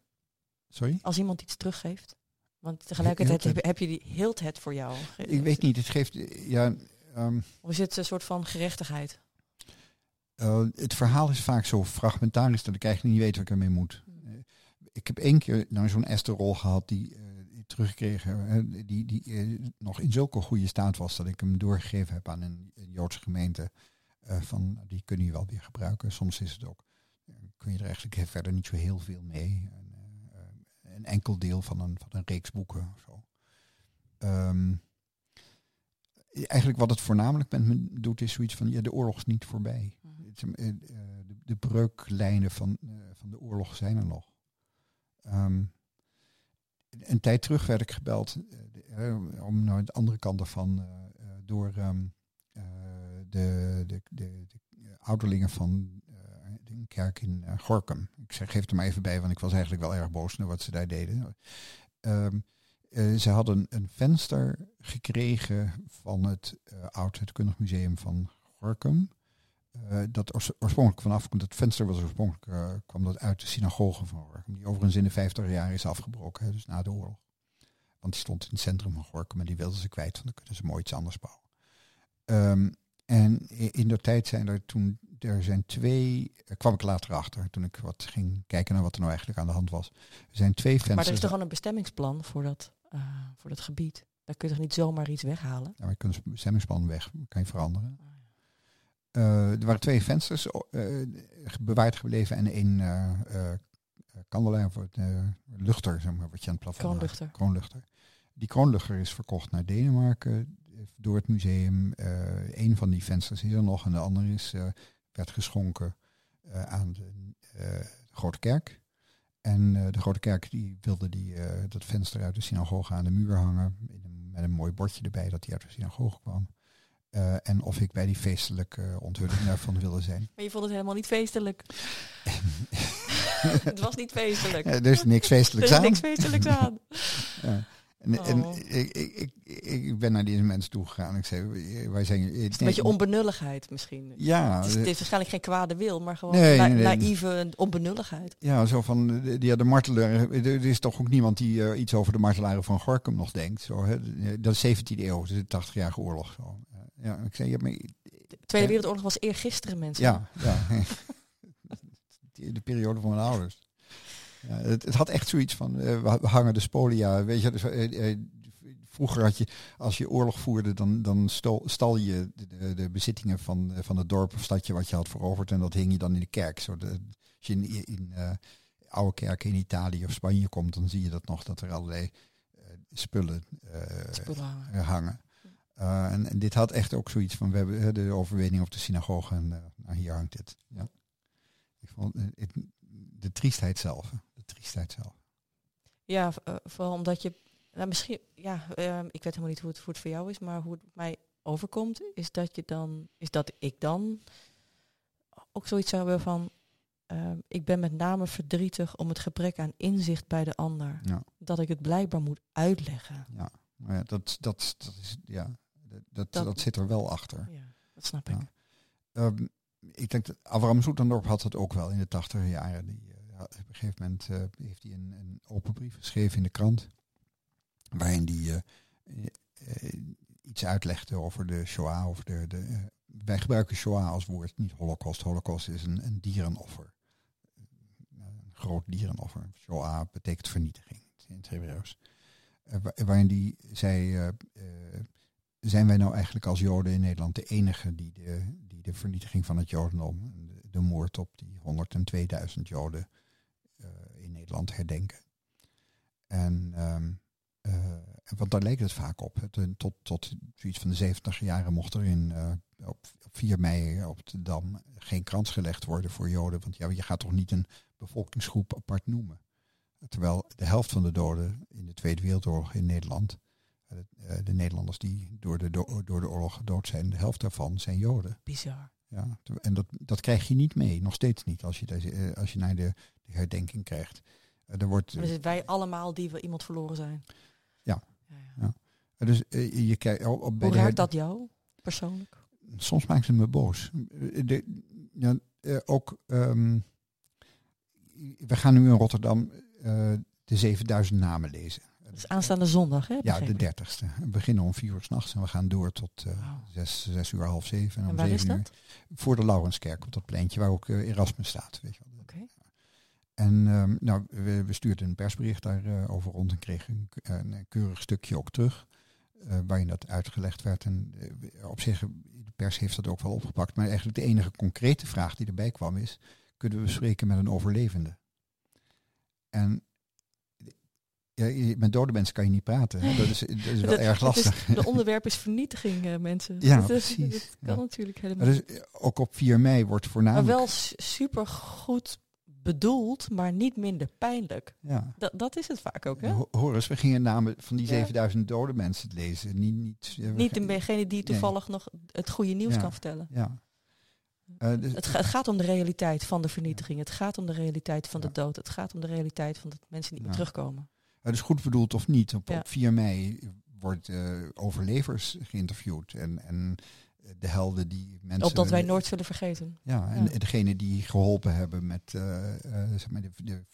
B: Sorry?
A: Als iemand iets teruggeeft? Want tegelijkertijd heb, heb, je die hield het voor jou.
B: Ik weet niet. Het geeft ja.
A: Um, of is het een soort van gerechtigheid?
B: Uh, het verhaal is vaak zo fragmentarisch dat ik eigenlijk niet weet wat ik ermee moet. Uh, ik heb één keer nou, zo'n Esther-rol gehad die, uh, teruggekregen, die, die nog in zulke goede staat was dat ik hem doorgegeven heb aan een, een Joodse gemeente. van die kun je wel weer gebruiken. Soms is het ook, kun je er eigenlijk verder niet zo heel veel mee een enkel deel van een, van een reeks boeken. Zo. Um, eigenlijk wat het voornamelijk met me doet, is zoiets van ja, de oorlog is niet voorbij. Mm de, de, breuklijnen van, uh, van de oorlog zijn er nog. Um, een tijd terug werd ik gebeld uh, om naar de andere kant ervan door um, de, de, de, de ouderlingen van een kerk in Gorkum. Ik zeg, geef er maar even bij, want ik was eigenlijk wel erg boos naar wat ze daar deden. Uh, ze hadden een venster gekregen van het uh, Oud Museum van Gorkum. Dat oorspronkelijk vanaf komt, het venster was oorspronkelijk, kwam dat uit de synagoge van Gorkum, die overigens in de 50 jaar is afgebroken, hè, dus na de oorlog. Want die stond in het centrum van Gorkum en die wilden ze kwijt, want dan kunnen ze mooi iets anders bouwen. Um, en in de tijd zijn er toen er zijn twee, daar kwam ik later achter toen ik wat ging kijken naar wat er nou eigenlijk aan de hand was. Er zijn twee vensters.
A: Maar er is toch gewoon een bestemmingsplan voor dat, uh, voor dat gebied? Daar kun je toch niet zomaar iets weghalen?
B: Ja, maar je kunt het bestemmingsplan weg, kan je veranderen. Uh, er waren twee vensters uh, bewaard gebleven en één uh, kandelaar, of luchter, zeg maar, wat je aan het plafond
A: Kroonluchter.
B: Kroonluchter. Die kroonluchter is verkocht naar Denemarken door het museum. een van die vensters is er nog en de andere is werd geschonken aan de Grote Kerk. En uh, de Grote Kerk die wilde die, dat venster uit de synagoge aan de muur hangen. met een mooi bordje erbij dat hij uit de synagoge kwam. En of ik bij die feestelijke onthulling daarvan wilde zijn.
A: Maar je vond het helemaal niet feestelijk. <laughs> <laughs> het was niet feestelijk.
B: er is niks feestelijks
A: aan. Er is niks feestelijks <laughs> aan.
B: ja. En, oh. ik, ik, ik, ik, ben naar deze mensen toe gegaan. Ik zei, wij zijn...
A: Is een beetje onbenulligheid misschien.
B: Ja.
A: Het is, het is, waarschijnlijk geen kwade wil, maar gewoon nee, na, nee, naïeve onbenulligheid.
B: Ja, zo van, ja, de martelaar... Er is toch ook niemand die uh, iets over de martelaren van Gorkum nog denkt. Zo, hè? Dat is 17e eeuw, dus de 80-jarige oorlog. Zo. Ja, ik zei, ja, maar,
A: de Tweede Wereldoorlog was eergisteren, mensen.
B: Ja, ja. <laughs> de periode van mijn ouders. Ja, het, het, had echt zoiets van, uh, we hangen de spolia. Weet je, dus, uh, vroeger had je, als je oorlog voerde, dan, dan stal, stal je de, de, bezittingen van, van het dorp of stadje wat je had veroverd. En dat hing je dan in de kerk. Zo de, als je in, in oude kerken in Italië of Spanje komt, dan zie je dat nog, dat er allerlei spullen, spullen hangen. En, en, dit had echt ook zoiets van, we hebben de overwinning op de synagoge en nou, hier hangt dit. Ja. Ik vond het, de triestheid zelf triestheid zelf.
A: Ja, vooral omdat je, nou misschien, ja, uh, ik weet helemaal niet hoe het, hoe het voor jou is, maar hoe het mij overkomt, is dat je dan, is dat ik dan ook zoiets zou hebben van, uh, ik ben met name verdrietig om het gebrek aan inzicht bij de ander. Ja. Dat ik het blijkbaar moet uitleggen.
B: Ja, maar ja, dat, dat, dat is, ja, dat, dat, dat zit er wel achter.
A: Ja, dat snap ik.
B: Um, ik denk dat Abraham Soetendorp had het ook wel in de tachtige jaren. Die, op een gegeven moment uh, heeft hij een, een, open brief geschreven in de krant. Waarin hij uh, uh, iets uitlegde over de Shoah. Over de, de, wij gebruiken Shoah als woord, niet Holocaust. Holocaust is een, een dierenoffer. Een groot dierenoffer. Shoah betekent vernietiging in het Hebreeuws. waarin die zei, zijn wij nou eigenlijk als Joden in Nederland de enige die de, die de vernietiging van het Jodendom, de, de moord op die 102.000 Joden, land herdenken. En, um, uh, want daar leek het vaak op. Eh, tot, tot zoiets van de 70 jaren mocht er in, op, op 4 mei op de Dam geen krans gelegd worden voor Joden. Want ja, je gaat toch niet een bevolkingsgroep apart noemen. Terwijl de helft van de doden in de Tweede Wereldoorlog in Nederland, de, de Nederlanders die door de, door de oorlog gedood zijn, de helft daarvan zijn Joden.
A: Bizar.
B: Ja, en dat, dat krijg je niet mee, nog steeds niet, als je, deze, als je naar de, de herdenking krijgt.
A: Er wordt, dus wij allemaal die we iemand verloren zijn.
B: Ja. ja, ja. ja. Dus je kijkt op
A: bij Hoe raakt dat jou persoonlijk?
B: Soms maakt ze me boos. De, ja, ook, um, we gaan nu in Rotterdam uh, de 7000 namen lezen.
A: Dus aanstaande zondag, hè?
B: Ja, de dertigste. We beginnen om vier uur s'nachts en we gaan door tot uh, wow. zes, zes uur, half zeven.
A: En,
B: en
A: waar
B: is
A: dat?
B: Uur, voor de Laurenskerk, op dat pleintje waar ook uh, Erasmus staat. Weet je wel. Okay. En um, nou, we, we, stuurden een persbericht daarover over rond en kregen een, een, keurig stukje ook terug. Uh, waarin dat uitgelegd werd. En op zich, de pers heeft dat ook wel opgepakt. Maar eigenlijk de enige concrete vraag die erbij kwam is... kunnen we spreken met een overlevende? En ja, met dode mensen kan je niet praten. Hè? Dat, is, dat is wel
A: dat,
B: erg lastig.
A: De onderwerp is vernietiging, uh, mensen.
B: Ja,
A: dat,
B: precies.
A: Dat kan
B: ja.
A: natuurlijk helemaal
B: dus, ook op 4 mei wordt voornamelijk...
A: Maar wel super goed bedoeld, maar niet minder pijnlijk.
B: Ja.
A: Dat, dat is het vaak ook, hè?
B: Ho Horus, we gingen namen van die 7000 ja. dode mensen lezen. Niet, niet,
A: niet degene die toevallig nee. nog het goede nieuws kan vertellen.
B: Ja. Uh, dus
A: het, het, gaat om de realiteit van de vernietiging. Het gaat om de realiteit van de dood. Het gaat om de realiteit van dat mensen niet meer terugkomen.
B: Het is goed bedoeld of niet. Op, op 4 mei wordt uh, overlevers geïnterviewd. En, en de helden die mensen...
A: Opdat wij nooit zullen vergeten.
B: Ja, en ja. degene die geholpen hebben met uh, uh, zeg maar de, de,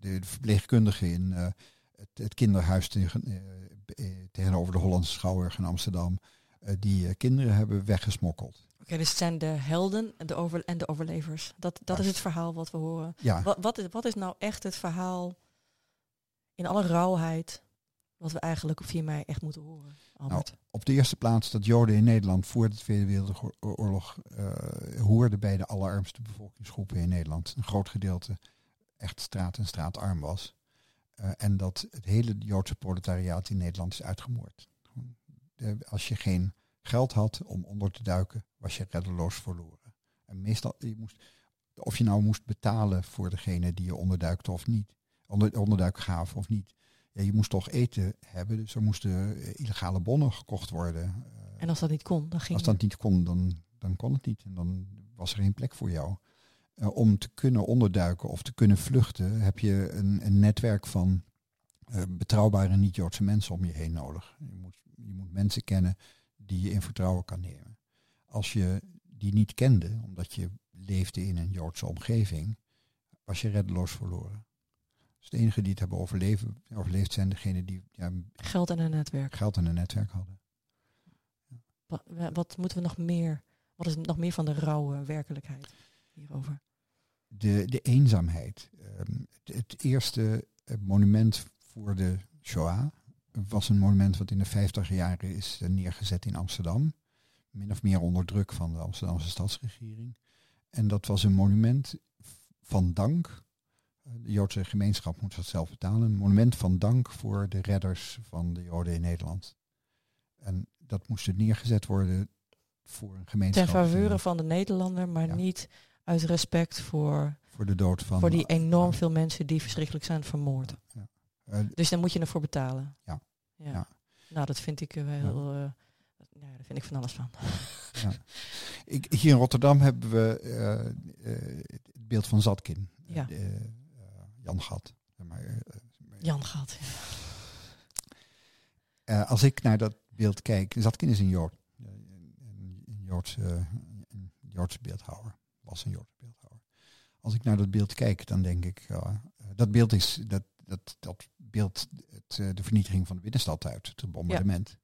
B: de, verpleegkundigen in het, het, kinderhuis tegen, tegenover de Hollandse Schouwburg in Amsterdam, die kinderen hebben weggesmokkeld.
A: Oké, okay, dus het zijn de helden en de, over, en de overlevers. Dat, dat is het verhaal wat we horen.
B: Ja.
A: Wat, wat, is, wat is nou echt het verhaal in alle rauwheid wat we eigenlijk op 4 mei echt moeten horen?
B: Nou, op de eerste plaats dat Joden in Nederland voor de Tweede Wereldoorlog uh, hoorden bij de allerarmste bevolkingsgroepen in Nederland. Een groot gedeelte echt straat en straatarm was. Uh, en dat het hele Joodse proletariaat in Nederland is uitgemoord. De, als je geen geld had om onder te duiken, was je reddeloos verloren. En meestal, je moest, of je nou moest betalen voor degene die je onderduikte of niet, onder, onderduik gaven of niet ja, je moest toch eten hebben, dus er moesten illegale bonnen gekocht worden.
A: En als dat niet kon, dan ging
B: Als dat niet kon, dan, dan kon het niet. En dan was er geen plek voor jou. Uh, om te kunnen onderduiken of te kunnen vluchten, heb je een, een netwerk van uh, betrouwbare niet-Joodse mensen om je heen nodig. Je moet, je moet mensen kennen die je in vertrouwen kan nemen. Als je die niet kende, omdat je leefde in een Joodse omgeving, was je reddeloos verloren. Dus de enigen die het hebben overleven, overleefd zijn degenen die ja,
A: geld en een netwerk.
B: Geld en een netwerk hadden.
A: Ja. Wat, moeten we nog meer? Wat is nog meer van de rauwe werkelijkheid hierover?
B: De, de eenzaamheid. Um, het, het, eerste monument voor de Shoah was een monument wat in de 50 jaren is neergezet in Amsterdam. Min of meer onder druk van de Amsterdamse stadsregering. En dat was een monument van dank de Joodse gemeenschap moet dat zelf betalen. Een monument van dank voor de redders van de Joden in Nederland. En dat moest neergezet worden voor een gemeenschap.
A: Ten faveur van de Nederlander, maar ja. niet uit respect voor,
B: voor de dood van.
A: Voor die enorm veel mensen die verschrikkelijk zijn vermoord.
B: Ja.
A: Uh, dus daar moet je ervoor betalen.
B: Ja.
A: ja. Nou, dat vind ik wel. Uh, ja, daar vind ik van alles van.
B: Ja. Ik, hier in Rotterdam hebben we uh, het beeld van Zatkin.
A: Ja.
B: De, Jan Gat. Maar, uh,
A: Jan Gat, ja.
B: Uh, als ik naar dat beeld kijk, Zatkin is een Jood. Een, Joodse, een Joodse beeldhouwer. Was een Joodse beeldhouwer. Als ik naar dat beeld kijk, dan denk ik, dat beeld is, dat, dat, dat beeld het, de vernietiging van de binnenstad uit, het bombardement.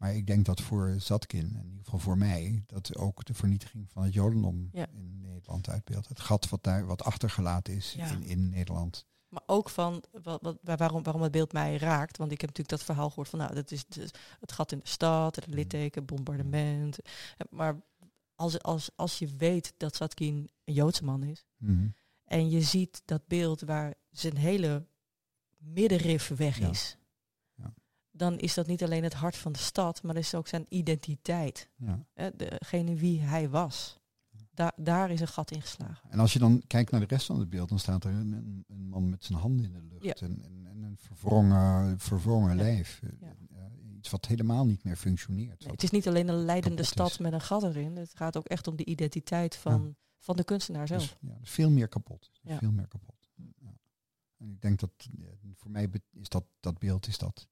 B: Maar ik denk dat voor Zatkin, in ieder geval voor mij, dat ook de vernietiging van het Jodendom ja. in Nederland uitbeeldt. Het gat wat daar wat achtergelaten is ja. in, in Nederland.
A: Maar ook van wat, wat, waarom, waarom het beeld mij raakt. Want ik heb natuurlijk dat verhaal gehoord van nou, dat is dus het gat in de stad, het litteken, bombardement. Maar als, als, als je weet dat Zatkin een Joodse man is.
B: Mm-hmm.
A: En je ziet dat beeld waar zijn hele middenrif weg is.
B: Ja.
A: Dan is dat niet alleen het hart van de stad, maar dat is ook zijn identiteit.
B: Ja.
A: Hè, degene wie hij was. Daar, daar is een gat in geslagen.
B: En als je dan kijkt naar de rest van het beeld, dan staat er een, man met zijn handen in de lucht
A: Ja.
B: en, en, en een verwrongen, verwrongen
A: Ja.
B: lijf.
A: Ja.
B: Eh, iets wat helemaal niet meer functioneert.
A: Nee, het is niet alleen een leidende stad
B: is.
A: met een gat erin. Het gaat ook echt om de identiteit van, van de kunstenaar zelf.
B: dus, ja, dus veel meer kapot. Veel meer kapot. Ja. En ik denk dat eh, voor mij is dat, dat beeld is dat.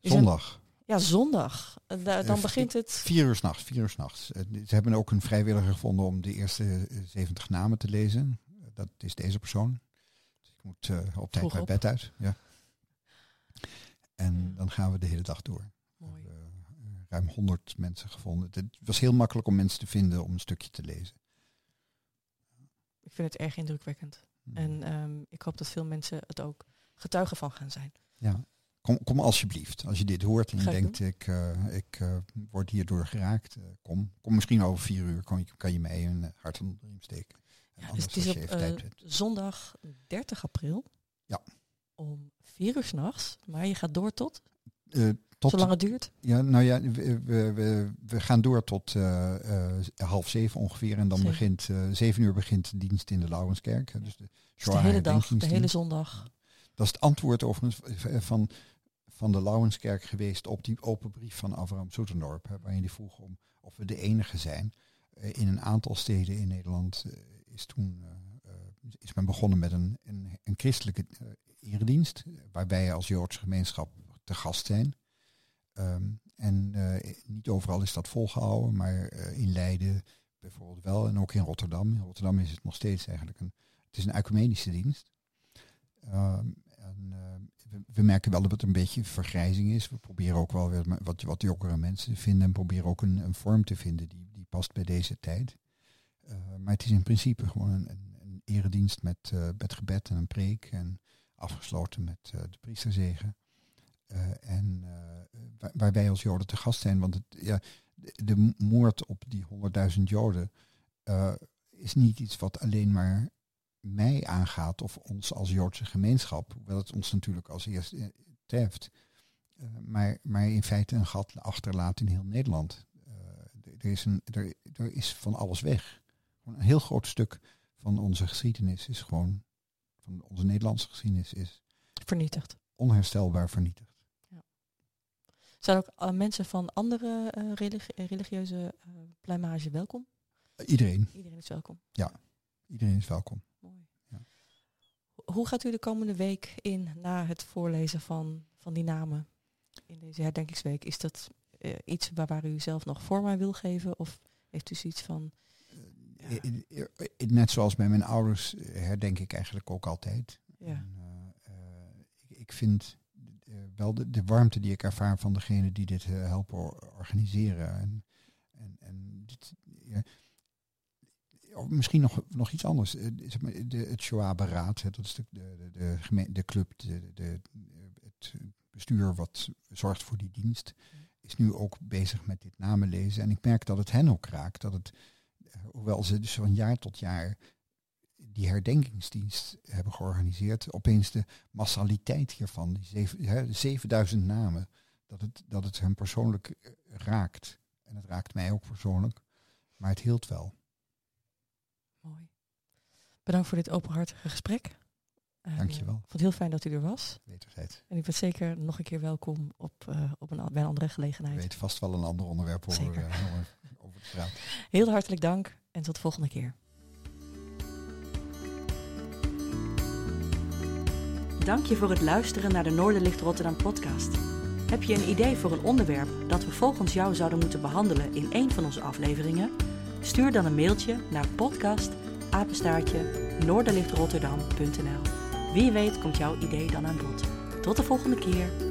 B: Zondag,
A: Ja, zondag. Eh, da- dan
B: Eh,
A: begint het.
B: vier uur s'nachts. Vier uur s'nachts. Eh, Ze hebben ook een vrijwilliger gevonden om de eerste eh, 70 namen te lezen. Eh, Dat is deze persoon. Dus ik moet eh, op tijd
A: op.
B: bed uit. Ja. En dan gaan we de hele dag door. We hebben eh, ruim 100 mensen gevonden. Het was heel makkelijk om mensen te vinden om een stukje te lezen.
A: Ik vind het erg indrukwekkend.
B: Hmm.
A: En ehm, ik hoop dat veel mensen het ook getuigen van gaan zijn.
B: Ja. Kom, kom alsjeblieft. Als je dit hoort en je denkt, ik, eh, ik eh, word hierdoor geraakt, eh, kom. Kom misschien over vier uur, kan je, kan je mij een hart onder de riem steken. En
A: Ja, dus het is op zondag 30 april.
B: Ja.
A: Om vier uur s'nachts. Maar je gaat door tot,
B: tot,
A: zolang het duurt.
B: ja, nou ja, we, we, we, gaan door tot half zeven ongeveer. En dan
A: Zeven.
B: begint, zeven uur begint de dienst in de Lauwenskerk. hè, Dus de,
A: Dus de hele dag, de hele zondag.
B: Dat is het antwoord overigens van, van de Lauwenskerk geweest op die open brief van Abraham Soetendorp. Waarin hij vroeg om of we de enige zijn. Eh, in een aantal steden in Nederland eh, is toen eh, is men begonnen met een, een, christelijke eredienst. Waarbij je als Joodse gemeenschap te gast zijn. Ehm, en niet overal is dat volgehouden, maar in Leiden bijvoorbeeld wel. En ook in Rotterdam. In Rotterdam is het nog steeds eigenlijk een, het is een ecumenische dienst. Ehm, eh, we, merken wel dat het een beetje vergrijzing is. We proberen ook wel weer wat, wat jongere mensen vinden en proberen ook een, een vorm te vinden die, die past bij deze tijd. Eh, maar het is in principe gewoon een, een, eredienst met, met gebed en een preek en afgesloten met eh, de priesterzegen. En waar, wij als Joden te gast zijn, want het, ja, de, de moord op die 100.000 Joden is niet iets wat alleen maar mij aangaat of ons als Joodse gemeenschap, hoewel het ons natuurlijk als eerste eh, treft, Eh, maar, maar in feite een gat achterlaat in heel Nederland. Eh, er, is een, er, er is van alles weg. Een heel groot stuk van onze geschiedenis is gewoon, van onze Nederlandse geschiedenis is
A: Vernietigd.
B: onherstelbaar vernietigd.
A: Zijn ook mensen van andere religi- eh, religieuze pluimage welkom?
B: Iedereen,
A: Iedereen is welkom.
B: iedereen is welkom.
A: Hoe gaat u de komende week in na het voorlezen van, van die namen in deze herdenkingsweek? Is dat eh, iets waar, waar u zelf nog vorm aan wil geven? Of heeft u zoiets van...
B: Eh, eh, Net zoals bij mijn ouders herdenk ik eigenlijk ook altijd.
A: Ja,
B: En, ik, vind wel de, de warmte die ik ervaar van degene die dit helpen or- organiseren. En, en, en dit, ja, misschien nog, nog iets anders. Eh, de, het Shoah-beraad, dat is de, de, de, de, club, de, de, het bestuur wat zorgt voor die dienst, is nu ook bezig met dit namenlezen. En ik merk dat het hen ook raakt. Dat het, eh, hoewel ze dus van jaar tot jaar die herdenkingsdienst hebben georganiseerd, opeens de massaliteit hiervan, die zeven, hè, 7000 namen, dat het, dat het hem persoonlijk eh, raakt. En het raakt mij ook persoonlijk, maar het hield wel.
A: Mooi. Bedankt voor dit openhartige gesprek. Eh,
B: Dankjewel.
A: Ik vond het heel fijn dat u er was.
B: Wederzijds.
A: En ik ben zeker nog een keer welkom op, eh, op een, bij een andere
B: Je
A: gelegenheid.
B: weet vast wel een ander onderwerp over,
A: Zeker.
B: eh, over, te praten. <laughs>
A: Heel hartelijk dank en tot de volgende keer. Dank je voor het luisteren naar de Noorderlicht Rotterdam podcast. Heb je een idee voor een onderwerp dat we volgens jou zouden moeten behandelen in een van onze afleveringen? Stuur dan een mailtje naar podcast noorderlichtrotterdam.nl. Wie weet komt jouw idee dan aan bod. Tot de volgende keer.